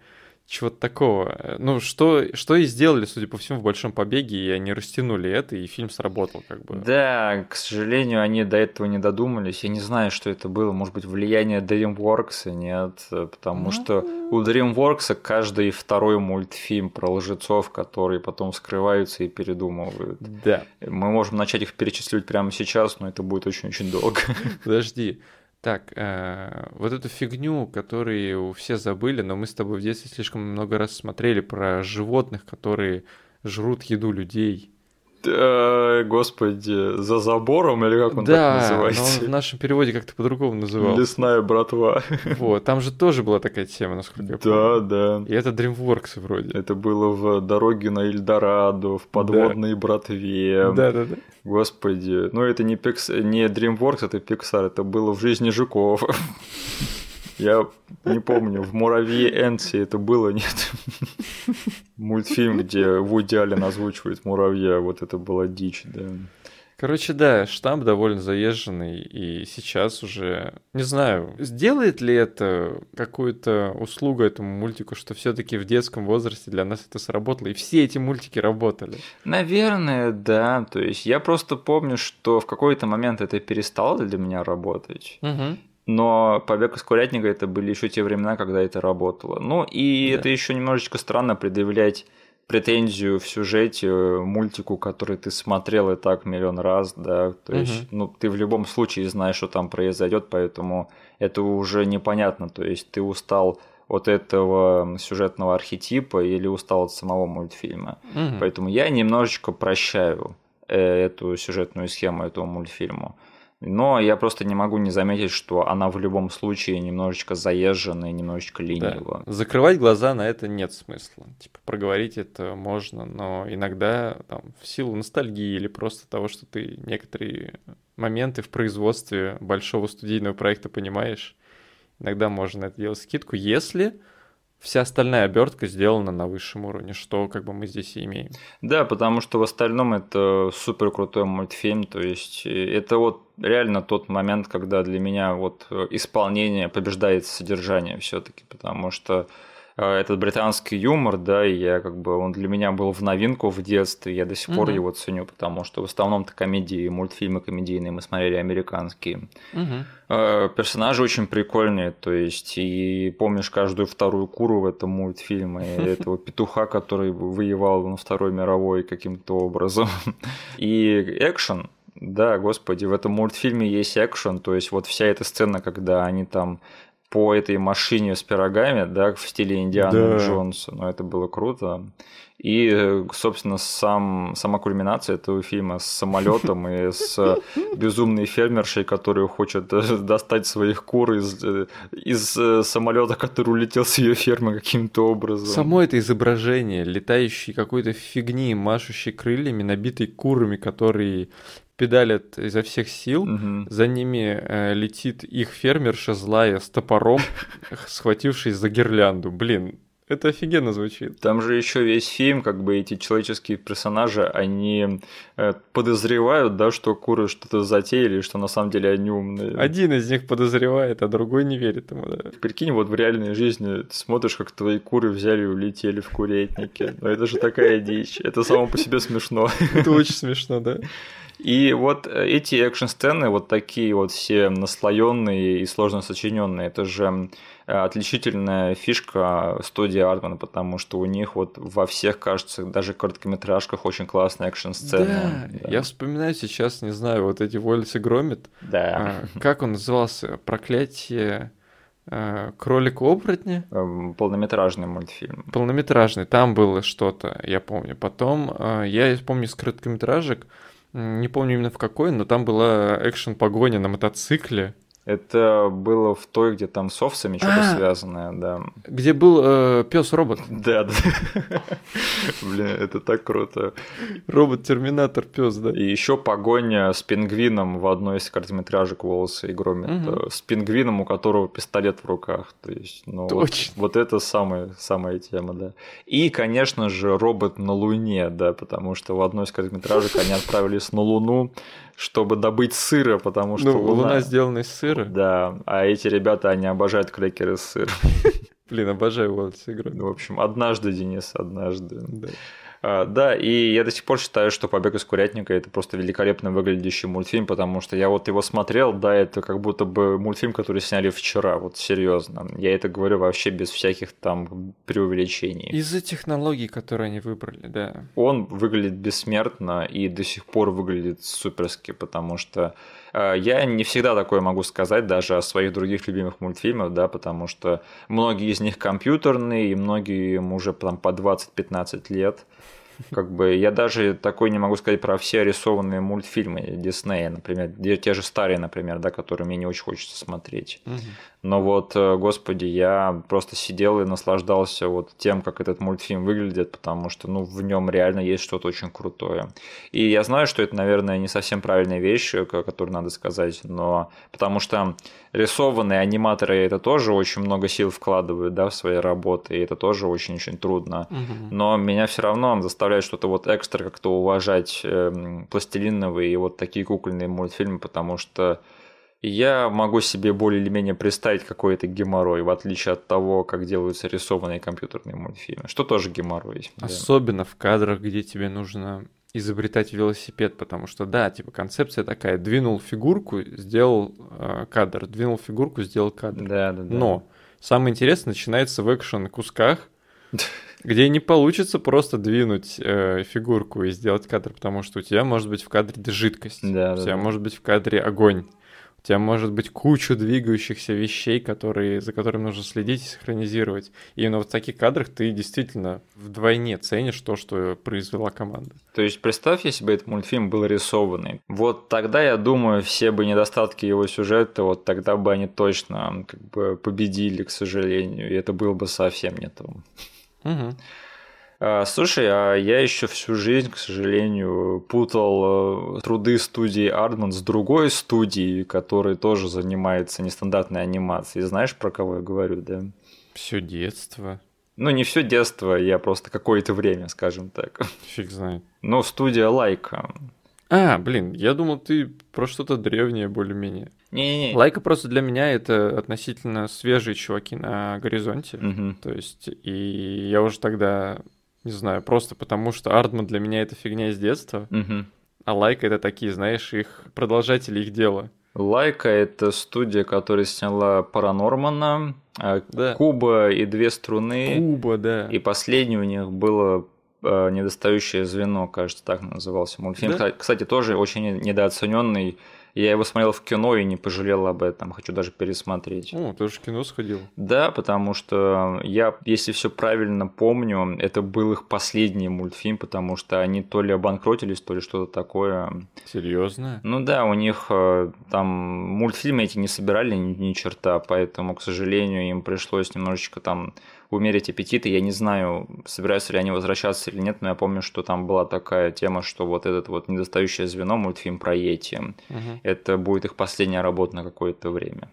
чего-то такого. Э, Ну, что, что и сделали, судя по всему, в большом побеге, и они растянули это, и фильм сработал, как бы. Да, к сожалению, они до этого не додумались. Я не знаю, что это было. Может быть, влияние DreamWorks, нет. Потому Ну. что у DreamWorks каждый второй мультфильм про лжецов, которые потом скрываются и передумывают. Да. Мы можем начать их перечислять прямо сейчас, но это будет очень-очень долго. Подожди. Так, э, вот эту фигню, которую все забыли, но мы с тобой в детстве слишком много раз смотрели про животных, которые жрут еду людей. Да, Господи, за забором или как он так да, но называется? он в нашем переводе как-то по-другому называл. Лесная братва. Вот, там же тоже была такая тема, насколько я Да, помню. да. И это DreamWorks вроде. Это было в «Дороге на Эльдорадо», в «Подводной братве». Да-да-да. Господи, ну это не, Пикс... не DreamWorks, это Pixar, это было в жизни жуков. Я не помню, в «Муравье Энси» это было, нет? Мультфильм, где Вуди Аллен озвучивает муравья, вот это была дичь, да. Короче, да, штамп довольно заезженный, и сейчас уже, не знаю, сделает ли это какую-то услугу этому мультику, что все таки в детском возрасте для нас это сработало, и все эти мультики работали. Наверное, да. То есть я просто помню, что в какой-то момент это перестало для меня работать. Мгм. Но побег из курятника это были еще те времена, когда это работало. Ну и Да. это еще немножечко странно предъявлять претензию в сюжете э, мультику, который ты смотрел и так миллион раз, да. То есть, ну, ты в любом случае знаешь, что там произойдет, поэтому это уже непонятно. То есть ты устал от этого сюжетного архетипа или устал от самого мультфильма. Мгм. Поэтому я немножечко прощаю э, эту сюжетную схему этого мультфильма. Но я просто не могу не заметить, что она в любом случае немножечко заезженная, немножечко ленива. Да. Закрывать глаза на это нет смысла. Типа проговорить это можно, но иногда там, в силу ностальгии или просто того, что ты некоторые моменты в производстве большого студийного проекта понимаешь, иногда можно это делать скидку, если вся остальная обертка сделана на высшем уровне, что как бы мы здесь и имеем. Да, потому что в остальном это супер крутой мультфильм, то есть э, это вот реально тот момент, когда для меня вот э, исполнение побеждает содержание все-таки, потому что этот британский юмор, да, и я как бы он для меня был в новинку в детстве, я до сих пор его ценю, потому что в основном-то комедии, мультфильмы комедийные мы смотрели американские. Угу. Персонажи очень прикольные, то есть и помнишь каждую вторую куру в этом мультфильме, этого петуха, который воевал на Второй мировой каким-то образом, и экшен, да, господи, в этом мультфильме есть экшен, то есть вот вся эта сцена, когда они там по этой машине с пирогами, да, в стиле Индианы да. Джонса. Но это было круто. И, собственно, сам, сама кульминация этого фильма с самолетом и с безумной фермершей, которая хочет достать своих кур из, из самолета, который улетел с ее фермы каким-то образом. Само это изображение летающей какой-то фигни, машущей крыльями, набитой курами, которые педалят изо всех сил, угу. за ними э, летит их фермерша злая с топором, схватившись за гирлянду. Блин, это офигенно звучит. Там же еще весь фильм, как бы эти человеческие персонажи, они э, подозревают, да, что куры что-то затеяли, что на самом деле они умные. Один из них подозревает, а другой не верит ему, да. Прикинь, вот в реальной жизни ты смотришь, как твои куры взяли и улетели в курятнике. Но это же такая дичь. Это само по себе смешно. Это очень смешно, да. И вот э, эти экшн-сцены, вот такие вот все наслоенные и сложно сочиненные, это же э, отличительная фишка студии Артмана, потому что у них вот во всех, кажется, даже короткометражках очень классные экшн-сцены. Да, да, я вспоминаю сейчас, не знаю, вот эти Вольс и Громит. Да. А, как он назывался? Проклятие э, кролик-оборотня. Эм, полнометражный мультфильм. Полнометражный, там было что-то, я помню. Потом, я помню из короткометражек, не помню именно в какой, но там была экшен-погоня на мотоцикле. Это было в той, где там с овцами что-то а, связанное, да. Где был э, пес робот. Да, да. Блин, это так круто. Робот-терминатор пес, да. И еще погоня с пингвином в одной из короткометражек волосы и громит. Угу. С пингвином, у которого пистолет в руках. То есть, ну, Точно. Вот, вот это самая, самая тема, да. И, конечно же, робот на Луне, да, потому что в одной из короткометражек они отправились на Луну чтобы добыть сыра, потому что ну, луна... луна сделана из сыра. Да, а эти ребята, они обожают крекеры с сыром. Блин, обожаю Wallace игру. Ну, в общем, однажды, Денис, однажды. Да. А, да, и я до сих пор считаю, что «Побег из курятника» — это просто великолепно выглядящий мультфильм, потому что я вот его смотрел, да, это как будто бы мультфильм, который сняли вчера, вот серьезно. Я это говорю вообще без всяких там преувеличений. Из-за технологий, которые они выбрали, да. Он выглядит бессмертно и до сих пор выглядит суперски, потому что я не всегда такое могу сказать даже о своих других любимых мультфильмах, да, потому что многие из них компьютерные, и многие им уже там по 20-15 лет. Как бы я даже такой не могу сказать про все рисованные мультфильмы Диснея, например, те же старые, например, да, которые мне не очень хочется смотреть. Угу. Но вот, э, господи, я просто сидел и наслаждался вот тем, как этот мультфильм выглядит, потому что, ну, в нем реально есть что-то очень крутое. И я знаю, что это, наверное, не совсем правильная вещь, э, которую надо сказать, но потому что рисованные аниматоры это тоже очень много сил вкладывают, да, в свои работы, и это тоже очень-очень трудно. Угу. Но меня все равно заставляет что-то вот экстра как-то уважать э, пластилиновые и вот такие кукольные мультфильмы, потому что я могу себе более или менее представить какой-то геморрой, в отличие от того, как делаются рисованные компьютерные мультфильмы, что тоже геморрой. Особенно да. в кадрах, где тебе нужно изобретать велосипед, потому что, да, типа концепция такая, двинул фигурку, сделал э, кадр, двинул фигурку, сделал кадр. Да, да, да. Но самое интересное начинается в экшен-кусках, где не получится просто двинуть э, фигурку и сделать кадр, потому что у тебя может быть в кадре жидкость, да, у тебя да. может быть в кадре огонь, У тебя может быть куча двигающихся вещей, которые, за которыми нужно следить и синхронизировать. И именно в таких кадрах ты действительно вдвойне ценишь то, что произвела команда. То есть представь, если бы этот мультфильм был рисованный. Вот тогда, я думаю, все бы недостатки его сюжета, вот тогда бы они точно как бы победили, к сожалению, и это было бы совсем не то. Угу. А, слушай, а я еще всю жизнь, к сожалению, путал э, труды студии Ардман с другой студией, которая тоже занимается нестандартной анимацией. Знаешь, про кого я говорю, да? Все детство. Ну, не все детство, я просто какое-то время, скажем так. Фиг знает. Но студия Laika. А, блин, я думал, ты про что-то древнее более-менее. Не-не-не. Laika просто для меня это относительно свежие чуваки на горизонте. Мгм. То есть, и я уже тогда, не знаю, просто потому что Aardman для меня это фигня из детства, Мгм. а Laika это такие, знаешь, их продолжатели их дела. Laika – это студия, которая сняла Паранормана, а, Да. Куба и две струны. Куба, да. И последний у них было э, недостающее звено, кажется, так назывался мультфильм. Да? Кстати, тоже очень недооцененный. Я его смотрел в кино и не пожалел об этом. Хочу даже пересмотреть. О, ты же в кино сходил. Да, потому что я, если все правильно помню, это был их последний мультфильм, потому что они то ли обанкротились, то ли что-то такое. Серьезно? Ну да, у них э, там мультфильмы эти не собирали ни, ни черта, поэтому, к сожалению, им пришлось немножечко там умерить аппетиты. Я не знаю, собираются ли они возвращаться или нет, но я помню, что там была такая тема, что вот этот вот недостающее звено, мультфильм про Йети, Мгм. это будет их последняя работа на какое-то время.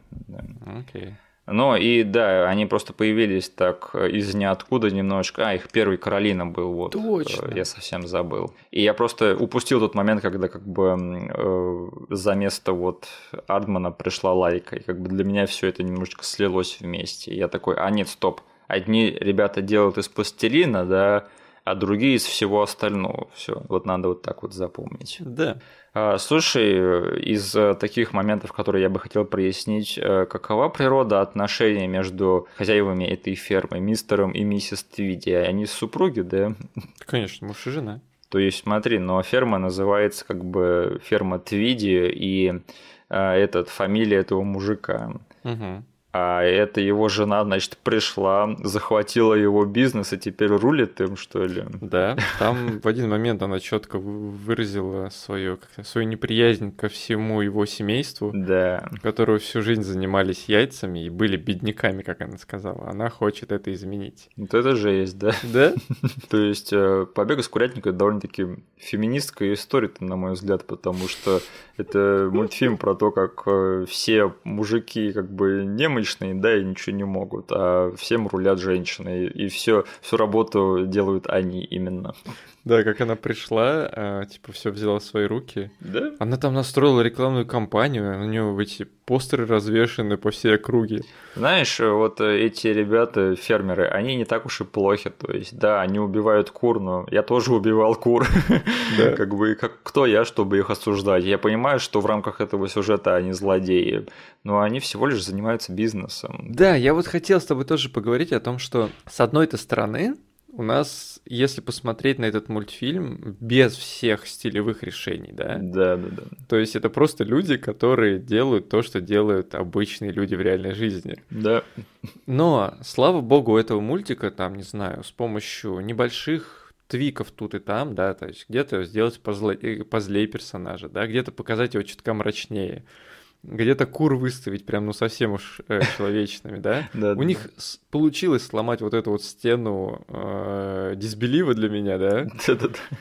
Окей. Ну и да, они просто появились так из ниоткуда немножко. А, их первый Каролина был, вот. Точно. Э, Я совсем забыл. И я просто упустил тот момент, когда как бы э, за место вот Ардмана пришла Лайка. И как бы для меня все это немножечко слилось вместе. И я такой, а нет, стоп. Одни ребята делают из пластилина, да, а другие из всего остального. Все, вот надо вот так вот запомнить. Да. А, Слушай, из э, таких моментов, которые я бы хотел прояснить, э, какова природа отношений между хозяевами этой фермы, мистером и миссис Твиди? Они супруги, да? Конечно, муж и жена. То есть, смотри, но ферма называется как бы ферма Твиди, и э, этот, фамилия этого мужика. Мгм. А это его жена, значит, пришла, захватила его бизнес и теперь рулит им, что ли? Да, там в один момент она четко выразила свою, свою неприязнь ко всему его семейству, Да. которые всю жизнь занимались яйцами и были бедняками, как она сказала. Она хочет это изменить. Вот это жесть, да? Да? То есть э, «Побег из курятника» это довольно-таки феминистская история, на мой взгляд, потому что это мультфильм про то, как э, все мужики как бы немощные, да, и ничего не могут, а всем рулят женщины, и все, всю работу делают они именно. Да, как она пришла, а, типа все взяла в свои руки. Да? Она там настроила рекламную кампанию, у нее эти постеры развешаны по всей округе. Знаешь, вот э, эти ребята, фермеры, они не так уж и плохи, то есть, да, они убивают кур, но я тоже убивал кур, Да. как бы, как, кто я, чтобы их осуждать? Я понимаю, что в рамках этого сюжета они злодеи, но они всего лишь занимаются бизнесом. Да, я вот хотел с тобой тоже поговорить о том, что с одной-то стороны у нас, если посмотреть на этот мультфильм без всех стилевых решений, да, Да, да, да. то есть это просто люди, которые делают то, что делают обычные люди в реальной жизни. Да. Но, слава богу, у этого мультика, там, не знаю, с помощью небольших твиков тут и там, да, то есть где-то сделать позле- э, позлее персонажа, да, где-то показать его чутка мрачнее, где-то кур выставить прям, ну, совсем уж э, человечными, да. У них получилось сломать вот эту вот стену э, дисбелива для меня, да, Да, да, да.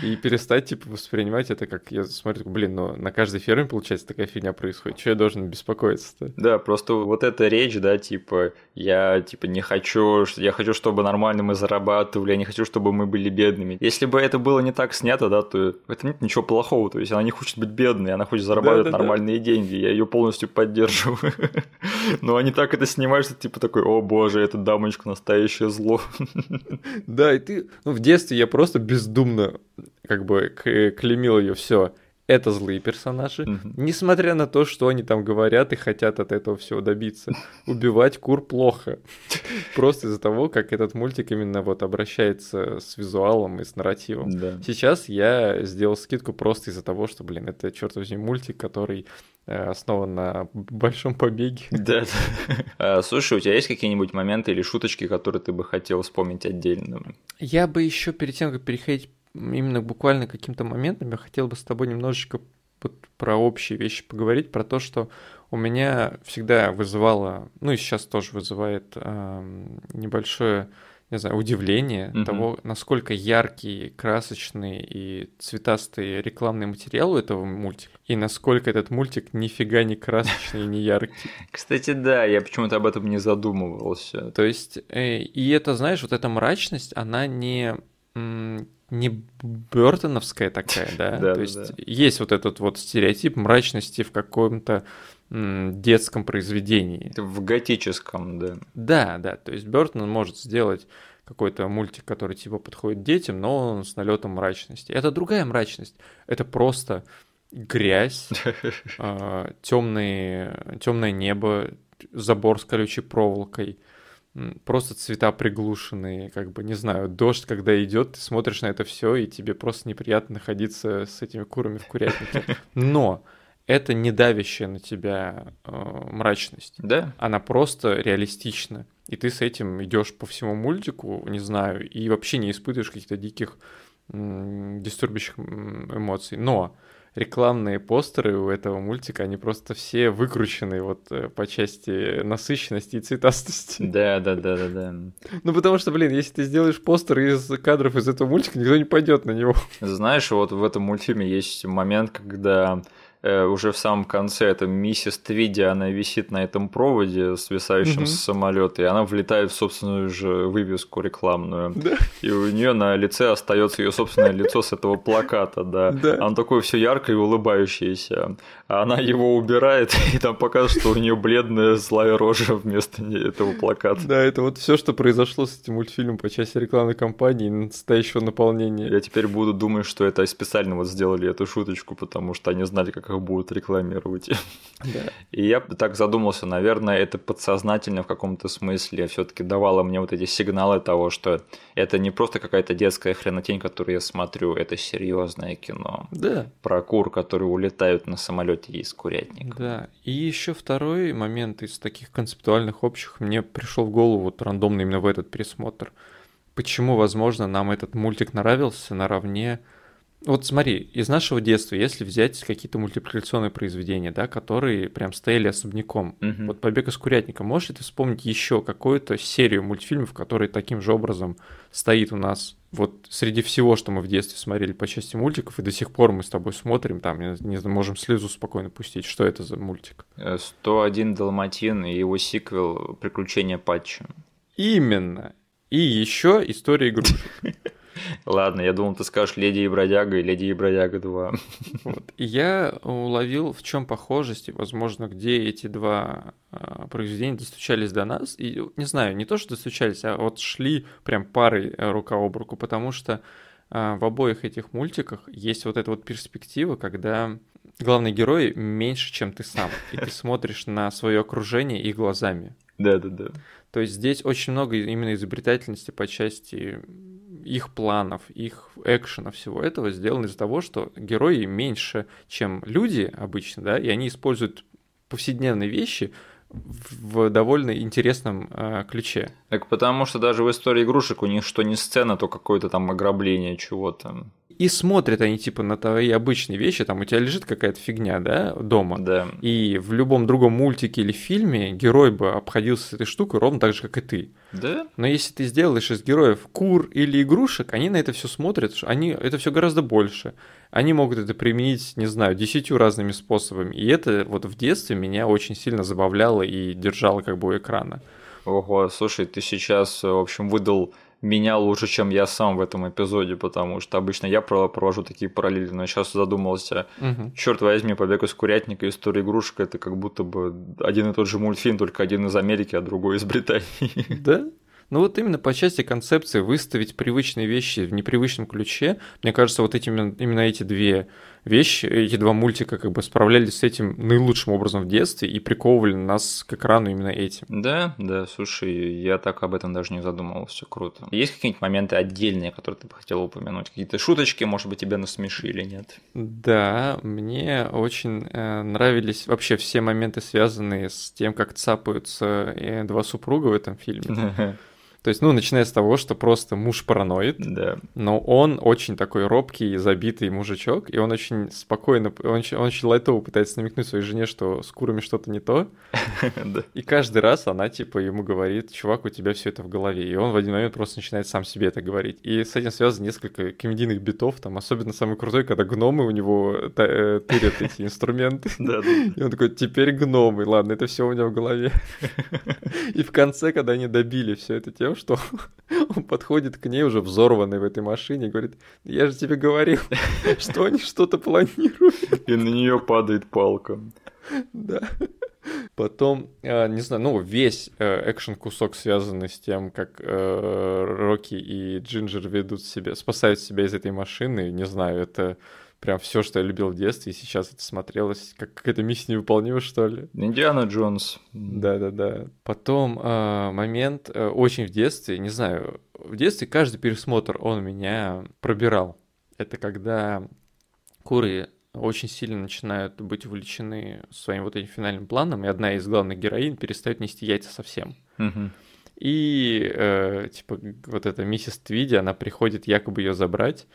И перестать, типа, воспринимать это как, я смотрю, блин, ну, на каждой ферме, получается, такая фигня происходит, что я должен беспокоиться-то? Да, просто вот эта речь, да, типа, я, типа, не хочу, я хочу, чтобы нормально мы зарабатывали, я не хочу, чтобы мы были бедными. Если бы это было не так снято, да, то в этом нет ничего плохого, то есть она не хочет быть бедной, она хочет зарабатывать Да-да-да. нормальные деньги, я ее полностью поддерживаю. Но они так это снимают, что типа такой, о боже, эта дамочка настоящее зло. Да, и ты, ну, в детстве я просто бездумно как бы к- клеймил ее все. это злые персонажи, Мгм. несмотря на то, что они там говорят и хотят от этого всего добиться. Убивать кур плохо. Просто из-за того, как этот мультик именно вот обращается с визуалом и с нарративом. Да. Сейчас я сделал скидку просто из-за того, что, блин, это, черт возьми, мультик, который э, основан на большом побеге. Да. А, Слушай, у тебя есть какие-нибудь моменты или шуточки, которые ты бы хотел вспомнить отдельно? Я бы еще перед тем, как переходить именно буквально каким-то моментам, я хотел бы с тобой немножечко вот про общие вещи поговорить, про то, что у меня всегда вызывало, ну и сейчас тоже вызывает эм, небольшое, не знаю, удивление Мгм. того, насколько яркий, красочный и цветастый рекламный материал у этого мультика, и насколько этот мультик нифига не красочный и не яркий. Кстати, да, я почему-то об этом не задумывался. То есть, э, и это, знаешь, вот эта мрачность, она не, не Бертоновская такая, да? Да, То есть да. есть вот этот вот стереотип мрачности в каком-то детском произведении. В готическом, да. Да, да, то есть Бертон может сделать какой-то мультик, который типа подходит детям, но он с налетом мрачности. Это другая мрачность. Это просто грязь, темное, темное небо, забор с колючей проволокой, просто цвета приглушенные, как бы, не знаю, дождь, когда идет, ты смотришь на это все, и тебе просто неприятно находиться с этими курами в курятнике. Но это не давящая на тебя э, мрачность Да? она просто реалистична. И ты с этим идешь по всему мультику, не знаю, и вообще не испытываешь каких-то диких м, эмоций. Но рекламные постеры у этого мультика, они просто все выкручены вот э, по части насыщенности и цветастости. Да, да, да, да, да. Ну потому что, блин, если ты сделаешь постер из кадров из этого мультика, никто не пойдет на него. Знаешь, вот в этом мультфильме есть момент, когда уже в самом конце эта миссис Твиди, она висит на этом проводе, свисающем Мгм. с самолета, и она влетает в собственную же вывеску рекламную. Да. И у нее на лице остается ее собственное лицо с этого плаката, да. Да. Оно такое все яркое и улыбающееся. А она его убирает, и там показывает, что у нее бледная злая рожа вместо этого плаката. Да, это вот все, что произошло с этим мультфильмом по части рекламной кампании и настоящего наполнения. Я теперь буду думать, что это специально вот сделали эту шуточку, потому что они знали, как их будут рекламировать. Да. И я так задумался, наверное, это подсознательно в каком-то смысле все-таки давало мне вот эти сигналы того, что это не просто какая-то детская хренотень, которую я смотрю, это серьезное кино. Да, Про кур, которые улетают на самолете из курятника. Да, и еще второй момент из таких концептуальных общих мне пришел в голову вот рандомно именно в этот пересмотр. Почему, возможно, нам этот мультик нравился наравне... Вот смотри, из нашего детства, если взять какие-то мультипликационные произведения, да, которые прям стояли особняком, Мгм. вот «Побег из курятника», можешь ли ты вспомнить еще какую-то серию мультфильмов, которые таким же образом стоит у нас вот среди всего, что мы в детстве смотрели по части мультиков, и до сих пор мы с тобой смотрим, там, не, не можем слезу спокойно пустить. Что это за мультик? Э, 101 Далматин и его сиквел «Приключения Патча». Именно. И еще история игрушек. Ладно, я думал, ты скажешь «Леди и бродяга» и «Леди и бродяга 2». Вот. И я уловил, в чем похожесть, и, возможно, где эти два а, произведения достучались до нас. И не знаю, не то, что достучались, а вот шли прям парой э, рука об руку, потому что а, в обоих этих мультиках есть вот эта вот перспектива, когда главный герой меньше, чем ты сам, и ты смотришь на свое окружение их глазами. Да-да-да. То есть здесь очень много именно изобретательности по части их планов, их экшена, всего этого сделано из-за того, что герои меньше, чем люди обычно, да, и они используют повседневные вещи в довольно интересном э, ключе. Так потому что даже в истории игрушек у них что не сцена, то какое-то там ограбление чего-то. И смотрят они типа на твои обычные вещи, там у тебя лежит какая-то фигня, да, дома. Да. И в любом другом мультике или фильме герой бы обходился с этой штукой ровно так же, как и ты. Да? Но если ты сделаешь из героев кур или игрушек, они на это все смотрят, они это все гораздо больше. Они могут это применить, не знаю, десятью разными способами. И это вот в детстве меня очень сильно забавляло и держало как бы у экрана. Ого, слушай, ты сейчас, в общем, выдал меня лучше, чем я сам в этом эпизоде, потому что обычно я про- провожу такие параллели, но сейчас задумался, Мгм. черт возьми, побег из курятника история игрушек это как будто бы один и тот же мультфильм, только один из Америки, а другой из Британии. Да? Ну вот именно по части концепции выставить привычные вещи в непривычном ключе, мне кажется, вот эти, именно эти две вещи, эти два мультика как бы справлялись с этим наилучшим образом в детстве и приковывали нас к экрану именно этим. Да, да, слушай, я так об этом даже не задумывался, круто. Есть какие-нибудь моменты отдельные, которые ты бы хотел упомянуть? Какие-то шуточки, может быть, тебя насмешили, нет? Да, мне очень э, нравились вообще все моменты, связанные с тем, как цапаются э, два супруга в этом фильме. То есть, ну, начиная с того, что просто муж параноид, да. но он очень такой робкий, забитый мужичок, и он очень спокойно, он очень, он очень лайтово пытается намекнуть своей жене, что с курами что-то не то. И каждый раз она, типа, ему говорит, чувак, у тебя все это в голове. И он в один момент просто начинает сам себе это говорить. И с этим связано несколько комедийных битов, там, особенно самый крутой, когда гномы у него э, тырят эти инструменты. И он такой, теперь гномы, ладно, это все у меня в голове. И в конце, когда они добили все это тем, что он подходит к ней уже взорванный в этой машине и говорит, я же тебе говорил, что они что-то планируют. И на нее падает палка. Да. Потом, э, не знаю, ну, весь э, экшен-кусок, связанный с тем, как э, Рокки и Джинджер ведут себя, спасают себя из этой машины, не знаю, это прям все, что я любил в детстве, и сейчас это смотрелось как какая-то миссия невыполнима, что ли. Индиана Джонс. Да-да-да. Потом э, момент э, очень в детстве, не знаю, в детстве каждый пересмотр он меня пробирал. Это когда куры очень сильно начинают быть увлечены своим вот этим финальным планом, и одна из главных героинь перестает нести яйца совсем. Угу. И, э, типа, вот эта миссис Твиди, она приходит якобы ее забрать,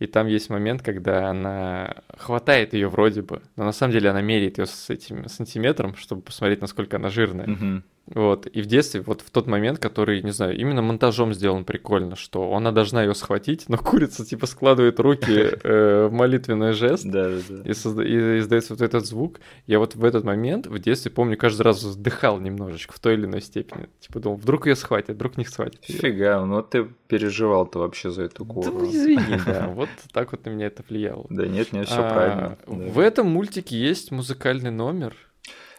и там есть момент, когда она хватает ее вроде бы, но на самом деле она меряет ее с этим сантиметром, чтобы посмотреть, насколько она жирная. Угу. Вот, и в детстве, вот в тот момент, который, не знаю, именно монтажом сделан прикольно, что она должна ее схватить, но курица, типа, складывает руки э, в молитвенный жест да, да, да. И, созда- и издается вот этот звук. Я вот в этот момент в детстве, помню, каждый раз вздыхал немножечко в той или иной степени. Типа думал, вдруг ее схватят, вдруг не схватят. Фига, ну ты переживал-то вообще за эту куру. Да ну извини, да, вот так вот на меня это влияло. Да нет, нет, все правильно. В этом мультике есть музыкальный номер,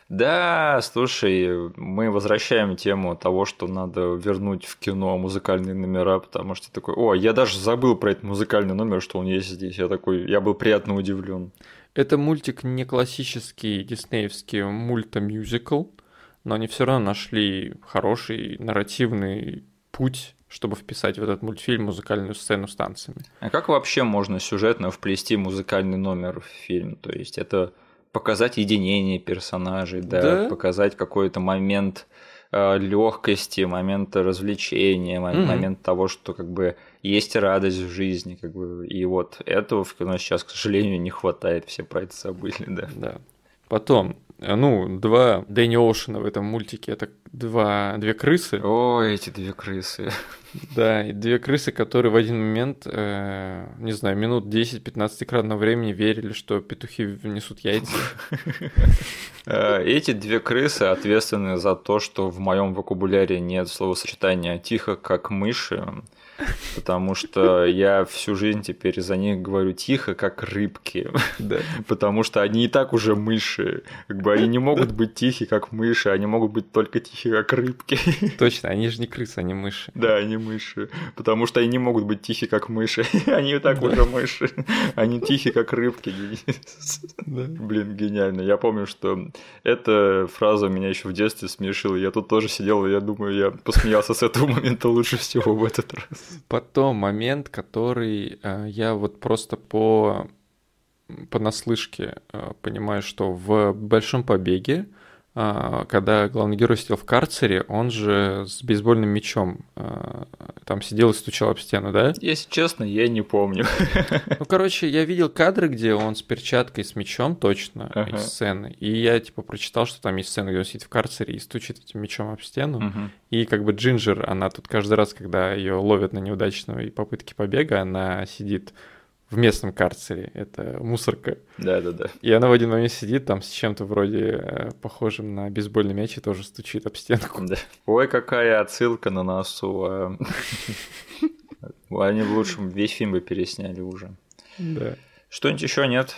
да, слушай, мы возвращаем тему того, что надо вернуть в кино музыкальные номера, потому что такой, о, я даже забыл про этот музыкальный номер, что он есть здесь. Я такой, я был приятно удивлен. Это мультик не классический диснеевский мультомюзикл, но они все равно нашли хороший нарративный путь чтобы вписать в этот мультфильм музыкальную сцену с танцами. А как вообще можно сюжетно вплести музыкальный номер в фильм? То есть это показать единение персонажей, да, да? показать какой-то момент э, легкости, момент развлечения, mm-hmm. момент того, что как бы есть радость в жизни, как бы, и вот этого в кино сейчас, к сожалению, не хватает, все про это забыли, да. Да. Потом, ну, два Дэнни Оушена в этом мультике, это два, две крысы. О, эти две крысы. Да, и две крысы, которые в один момент, э, не знаю, минут 10-15 экранного времени верили, что петухи внесут яйца. Э, эти две крысы ответственны за то, что в моем вокабуляре нет словосочетания «тихо, как мыши», потому что я всю жизнь теперь за них говорю тихо, как рыбки, да. потому что они и так уже мыши, как бы они не могут быть тихие, как мыши, они могут быть только тихие, как рыбки. Точно, они же не крысы, они мыши. Да, они мыши, потому что они не могут быть тихие, как мыши, они и так да. уже мыши, они тихие, как рыбки. Да. Блин, гениально. Я помню, что эта фраза меня еще в детстве смешила. Я тут тоже сидел, и я думаю, я посмеялся с этого момента лучше всего в этот раз. Потом момент, который э, я вот просто по понаслышке э, понимаю, что в «Большом побеге» когда главный герой сидел в карцере, он же с бейсбольным мячом э, там сидел и стучал об стену, да? Если честно, я не помню. Ну, короче, я видел кадры, где он с перчаткой, с мячом точно Ага. из сцены. И я, типа, прочитал, что там есть сцена, где он сидит в карцере и стучит этим мячом об стену. Мгм. И как бы Джинджер, она тут каждый раз, когда ее ловят на неудачной попытке побега, она сидит в местном карцере. Это мусорка. Да-да-да. И она в один момент сидит там с чем-то вроде э, похожим на бейсбольный мяч и тоже стучит об стенку. Да. Ой, какая отсылка на носу. а. Они лучше весь фильм бы пересняли уже. Да. Что-нибудь еще нет?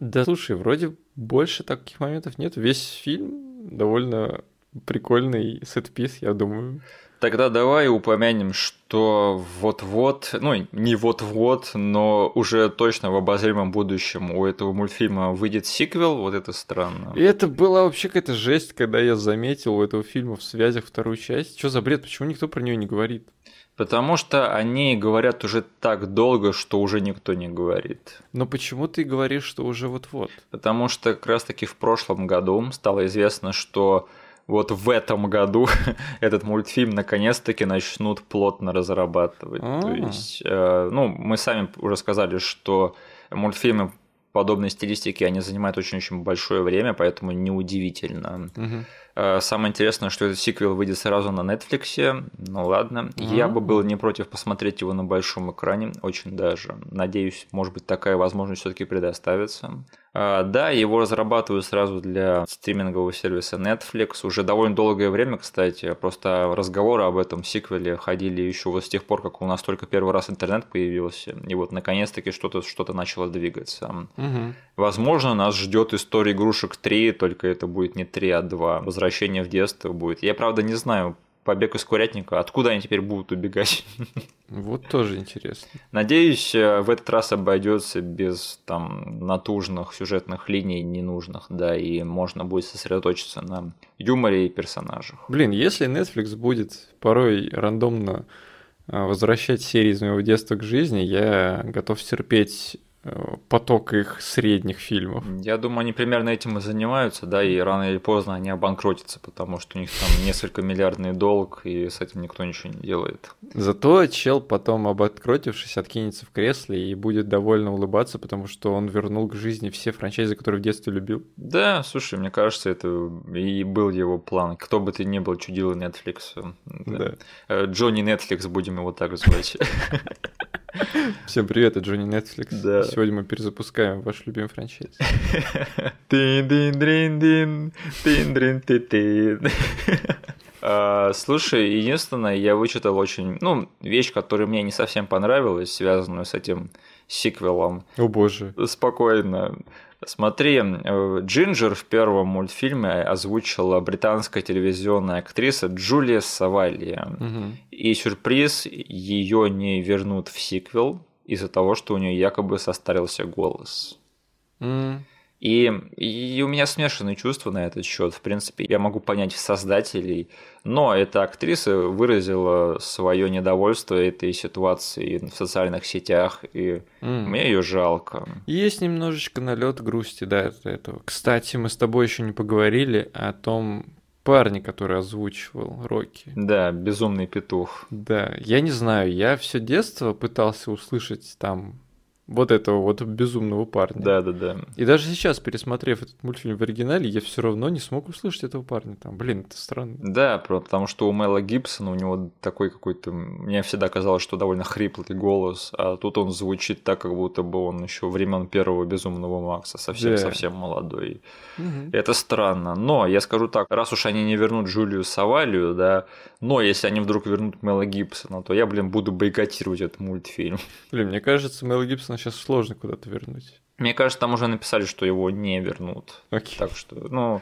Да, слушай, вроде больше таких моментов нет. Весь фильм довольно прикольный сетпис, я думаю. Тогда давай упомянем, что вот-вот, ну не вот-вот, но уже точно в обозримом будущем у этого мультфильма выйдет сиквел, вот это странно. И это была вообще какая-то жесть, когда я заметил у этого фильма в связях вторую часть. Что за бред, почему никто про нее не говорит? Потому что они говорят уже так долго, что уже никто не говорит. Но почему ты говоришь, что уже вот-вот? Потому что как раз-таки в прошлом году стало известно, что вот в этом году этот мультфильм наконец-таки начнут плотно разрабатывать. А-а-а. То есть, э, ну, мы сами уже сказали, что мультфильмы подобной стилистики, они занимают очень-очень большое время, поэтому неудивительно. Угу. Самое интересное, что этот сиквел выйдет сразу на Netflix. Ну ладно. Mm-hmm. Я бы был не против посмотреть его на большом экране, очень даже. Надеюсь, может быть, такая возможность все-таки предоставится. А, да, его разрабатывают сразу для стримингового сервиса Netflix. Уже довольно долгое время, кстати. Просто разговоры об этом сиквеле ходили еще вот с тех пор, как у нас только первый раз интернет появился. И вот наконец-таки что-то что начало двигаться. Угу. Возможно, нас ждет история игрушек 3, только это будет не 3, а 2. Возвращение в детство будет. Я, правда, не знаю, побег из курятника. Откуда они теперь будут убегать? Вот тоже интересно. Надеюсь, э, в этот раз обойдется без там натужных сюжетных линий ненужных, да, и можно будет сосредоточиться на юморе и персонажах. Блин, если Netflix будет порой рандомно э, возвращать серии из моего детства к жизни, я готов терпеть поток их средних фильмов. Я думаю, они примерно этим и занимаются, да, и рано или поздно они обанкротятся, потому что у них там несколько миллиардный долг, и с этим никто ничего не делает. Зато чел потом, обанкротившись, откинется в кресле и будет довольно улыбаться, потому что он вернул к жизни все франчайзы, которые в детстве любил. Да, слушай, мне кажется, это и был его план. Кто бы ты ни был, чудил Netflix. Да. Да. Э, Джонни Netflix, будем его так звать. Всем привет, это Джонни Netflix. Да. Сегодня мы перезапускаем ваш любимый франчайз. А, слушай, единственное, я вычитал очень, ну, вещь, которая мне не совсем понравилась, связанную с этим сиквелом. О боже. Спокойно. Смотри, э, Джинджер в первом мультфильме озвучила британская телевизионная актриса Джулия Савалья. Угу. И сюрприз, ее не вернут в сиквел из-за того, что у нее якобы состарился голос. Mm. И, и у меня смешанные чувства на этот счет. В принципе, я могу понять создателей, но эта актриса выразила свое недовольство этой ситуации в социальных сетях, и mm. мне ее жалко. Есть немножечко налет грусти, да, от этого. Кстати, мы с тобой еще не поговорили о том парне, который озвучивал Рокки. Да, безумный петух. Да, я не знаю, я все детство пытался услышать там вот этого вот безумного парня. Да, да, да. И даже сейчас, пересмотрев этот мультфильм в оригинале, я все равно не смог услышать этого парня. Там, блин, это странно. Да, потому что у Мэла Гибсона у него такой какой-то. Мне всегда казалось, что довольно хриплый голос, а тут он звучит так, как будто бы он еще времен первого безумного Макса, совсем да. совсем молодой. Угу. Это странно. Но я скажу так, раз уж они не вернут Джулию Савалию, да, но если они вдруг вернут Мэла Гибсона, то я, блин, буду бойкотировать этот мультфильм. Блин, мне кажется, Мэла Гибсона сейчас сложно куда-то вернуть. Мне кажется, там уже написали, что его не вернут. Окей. Так что, ну,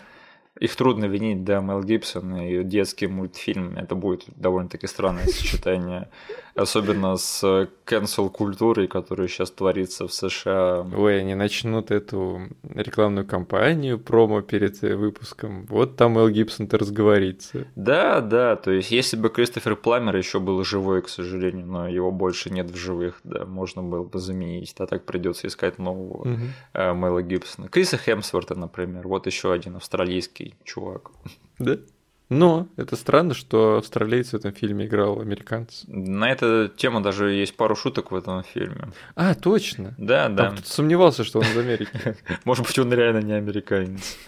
их трудно винить, да, Мел Гибсон и детский мультфильм. Это будет довольно-таки странное сочетание. Особенно с cancel культурой, которая сейчас творится в США. Ой, они начнут эту рекламную кампанию, промо перед выпуском. Вот там Мел Гибсон-то разговорится. Да, да, то есть если бы Кристофер Пламер еще был живой, к сожалению, но его больше нет в живых, да, можно было бы заменить, а так придется искать нового угу. Мэла Гибсона. Криса Хемсворта, например, вот еще один австралийский чувак. Да? Но это странно, что австралиец в этом фильме играл американец. На эту тему даже есть пару шуток в этом фильме. А, точно. Да, да. кто-то сомневался, что он из Америки. Может быть, он реально не американец.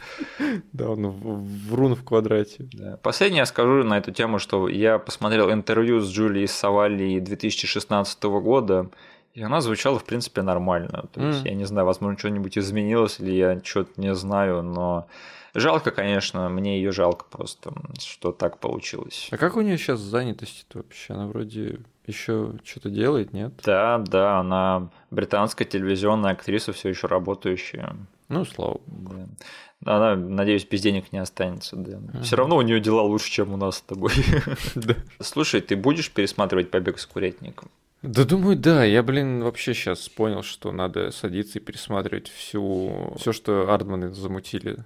Да, он врун в квадрате. Последнее я скажу на эту тему, что я посмотрел интервью с Джулией Савалли 2016 года, и она звучала, в принципе, нормально. То есть, я не знаю, возможно, что-нибудь изменилось, или я что-то не знаю, но Жалко, конечно, мне ее жалко просто, что так получилось. А как у нее сейчас занятость вообще? Она вроде еще что-то делает, нет? Да, да, она британская телевизионная актриса, все еще работающая. Ну, слава богу. Да. Она, надеюсь, без денег не останется, да. Ага. Все равно у нее дела лучше, чем у нас с тобой. Да. Слушай, ты будешь пересматривать побег с курятником? Да думаю, да. Я, блин, вообще сейчас понял, что надо садиться и пересматривать всю все, что Ардманы замутили.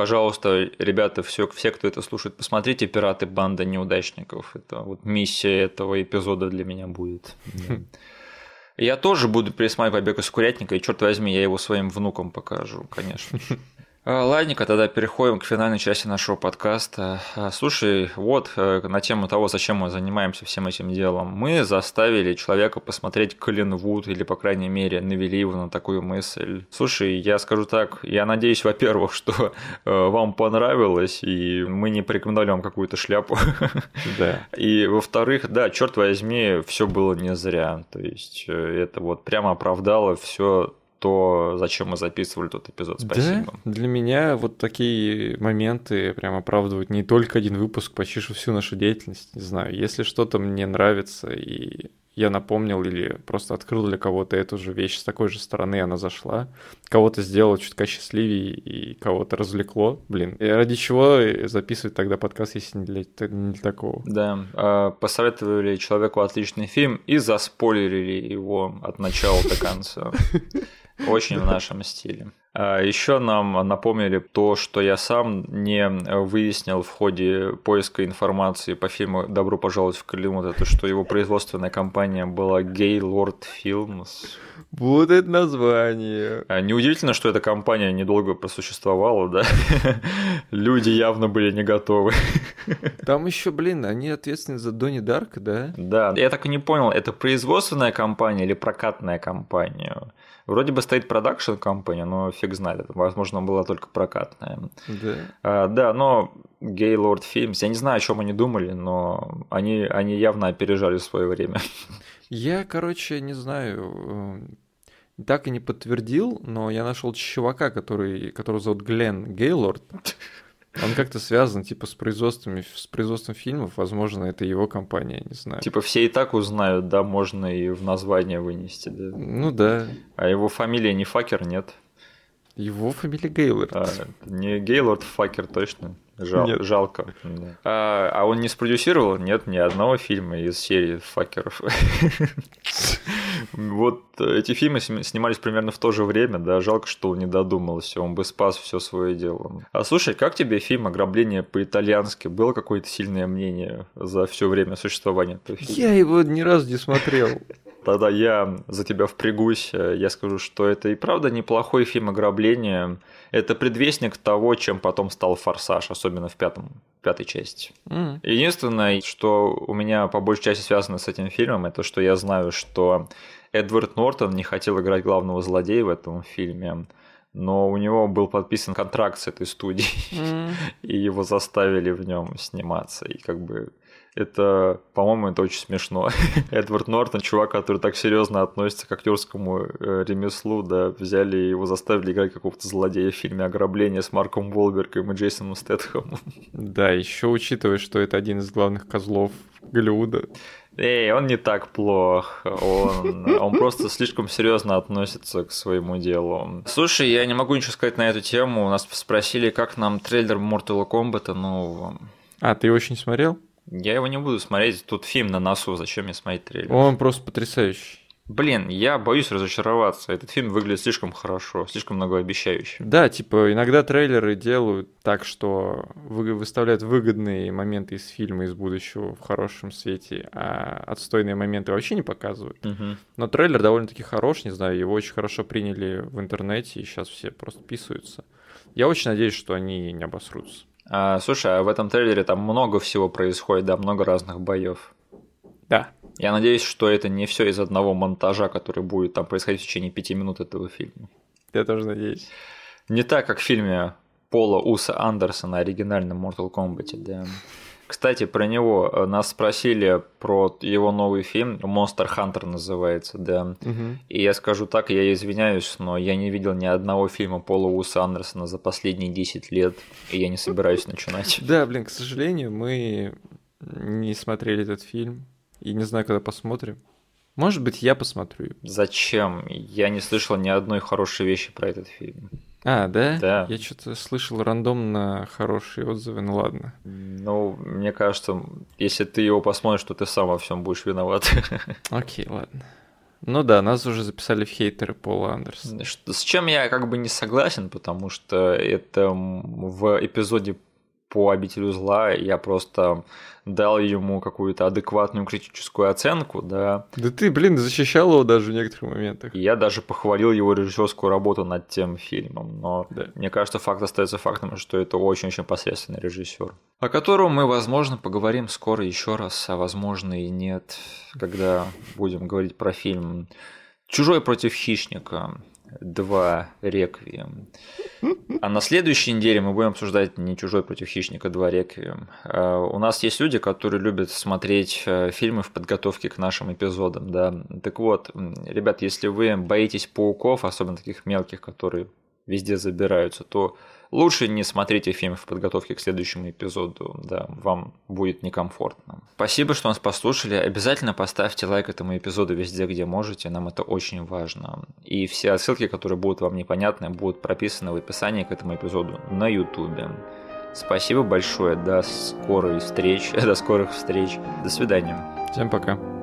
Пожалуйста, ребята, все, все, кто это слушает, посмотрите «Пираты. Банда неудачников». Это вот миссия этого эпизода для меня будет. Я тоже буду пересматривать «Побег из курятника», и, черт возьми, я его своим внукам покажу, конечно же. А, ладненько, тогда переходим к финальной части нашего подкаста. А, слушай, вот э, на тему того, зачем мы занимаемся всем этим делом. Мы заставили человека посмотреть Коллинвуд, или, по крайней мере, навели его на такую мысль. Слушай, я скажу так, я надеюсь, во-первых, что э, вам понравилось, и мы не порекомендовали вам какую-то шляпу. Да. И, во-вторых, да, черт возьми, все было не зря. То есть, э, это вот прямо оправдало все то, зачем мы записывали тот эпизод. Спасибо. Да, для меня вот такие моменты прям оправдывают не только один выпуск, почти всю нашу деятельность. Не знаю, если что-то мне нравится, и я напомнил или просто открыл для кого-то эту же вещь с такой же стороны, она зашла, кого-то сделала чутка счастливее и кого-то развлекло, блин. И ради чего записывать тогда подкаст, если не для, не для такого? Да, а, посоветовали человеку отличный фильм и заспойлерили его от начала до конца. Очень в нашем стиле. А Еще нам напомнили то, что я сам не выяснил в ходе поиска информации по фильму «Добро пожаловать в Голливуд», это что его производственная компания была Gaylord Films. Вот это название. А, неудивительно, что эта компания недолго просуществовала, да? Люди явно были не готовы. Там еще, блин, они ответственны за Донни Дарк, да? Да, я так и не понял, это производственная компания или прокатная компания? Вроде бы стоит продакшн компания, но фиг знает, это, возможно, была только прокатная. Да. А, да, но Gaylord Films, я не знаю, о чем они думали, но они, они явно опережали свое время. Я, короче, не знаю, э, так и не подтвердил, но я нашел чувака, который, которого зовут Глен Гейлорд. Он как-то связан, типа, с производством, с производством фильмов, возможно, это его компания, не знаю. Типа, все и так узнают, да, можно и в название вынести, да. Ну да. А его фамилия не Факер, нет? Его фамилия Гейлорд. А, не Гейлорд, Факер точно. Жал, Нет. Жалко. Да. А, а он не спродюсировал? Нет, ни одного фильма из серии факеров. Вот эти фильмы снимались примерно в то же время, да, жалко, что он не додумался, он бы спас все свое дело. А слушай, как тебе фильм «Ограбление по-итальянски»? Было какое-то сильное мнение за все время существования этого фильма? Я его ни разу не смотрел. Тогда я за тебя впрягусь, я скажу, что это и правда неплохой фильм «Ограбление», это предвестник того, чем потом стал «Форсаж», особенно в пятом, пятой части. Mm. Единственное, что у меня по большей части связано с этим фильмом, это что я знаю, что Эдвард Нортон не хотел играть главного злодея в этом фильме, но у него был подписан контракт с этой студией, mm. и его заставили в нем сниматься. И как бы это, по-моему, это очень смешно. Эдвард Нортон, чувак, который так серьезно относится к актерскому э, ремеслу, да, взяли его заставили играть какого-то злодея в фильме «Ограбление» с Марком Волбергом и Джейсоном Стэтхэмом. Да, еще учитывая, что это один из главных козлов Голливуда. Эй, он не так плох. Он, он просто слишком серьезно относится к своему делу. Слушай, я не могу ничего сказать на эту тему. У нас спросили, как нам трейлер Mortal Kombat нового. А, ты его очень смотрел? Я его не буду смотреть, тут фильм на носу, зачем мне смотреть трейлер? Он просто потрясающий. Блин, я боюсь разочароваться. Этот фильм выглядит слишком хорошо, слишком многообещающе. Да, типа иногда трейлеры делают так, что вы выставляют выгодные моменты из фильма из будущего в хорошем свете, а отстойные моменты вообще не показывают. Угу. Но трейлер довольно-таки хорош, не знаю, его очень хорошо приняли в интернете, и сейчас все просто писаются. Я очень надеюсь, что они не обосрутся. А, слушай, а в этом трейлере там много всего происходит, да, много разных боев. Да. Я надеюсь, что это не все из одного монтажа, который будет там происходить в течение пяти минут этого фильма. Я тоже надеюсь. Не так, как в фильме Пола Уса Андерсона, оригинальном Mortal Kombat, да. Кстати, про него э, нас спросили про его новый фильм Monster Hunter называется, да. Угу. И я скажу так, я извиняюсь, но я не видел ни одного фильма Пола Уса Андерсона за последние 10 лет, и я не собираюсь начинать. Да, блин, к сожалению, мы не смотрели этот фильм и не знаю, когда посмотрим. Может быть, я посмотрю. Зачем? Я не слышал ни одной хорошей вещи про этот фильм. А, да? Да. Я что-то слышал рандомно хорошие отзывы, ну ладно. Ну, мне кажется, если ты его посмотришь, то ты сам во всем будешь виноват. Окей, ладно. Ну да, нас уже записали в хейтеры Пола Андерсона. С чем я как бы не согласен, потому что это в эпизоде по обителю зла я просто дал ему какую-то адекватную критическую оценку, да. Да ты, блин, защищал его даже в некоторых моментах. И я даже похвалил его режиссерскую работу над тем фильмом, но да. мне кажется, факт остается фактом, что это очень-очень посредственный режиссер, о котором мы, возможно, поговорим скоро еще раз, а возможно и нет, когда будем говорить про фильм «Чужой против хищника», 2 Реквием. А на следующей неделе мы будем обсуждать не «Чужой против хищника 2 Реквием». А, у нас есть люди, которые любят смотреть э, фильмы в подготовке к нашим эпизодам. Да. Так вот, ребят, если вы боитесь пауков, особенно таких мелких, которые везде забираются, то лучше не смотрите фильм в подготовке к следующему эпизоду, да, вам будет некомфортно. Спасибо, что нас послушали. Обязательно поставьте лайк этому эпизоду везде, где можете, нам это очень важно. И все ссылки, которые будут вам непонятны, будут прописаны в описании к этому эпизоду на YouTube. Спасибо большое, до скорой встреч, до скорых встреч, до свидания. Всем пока.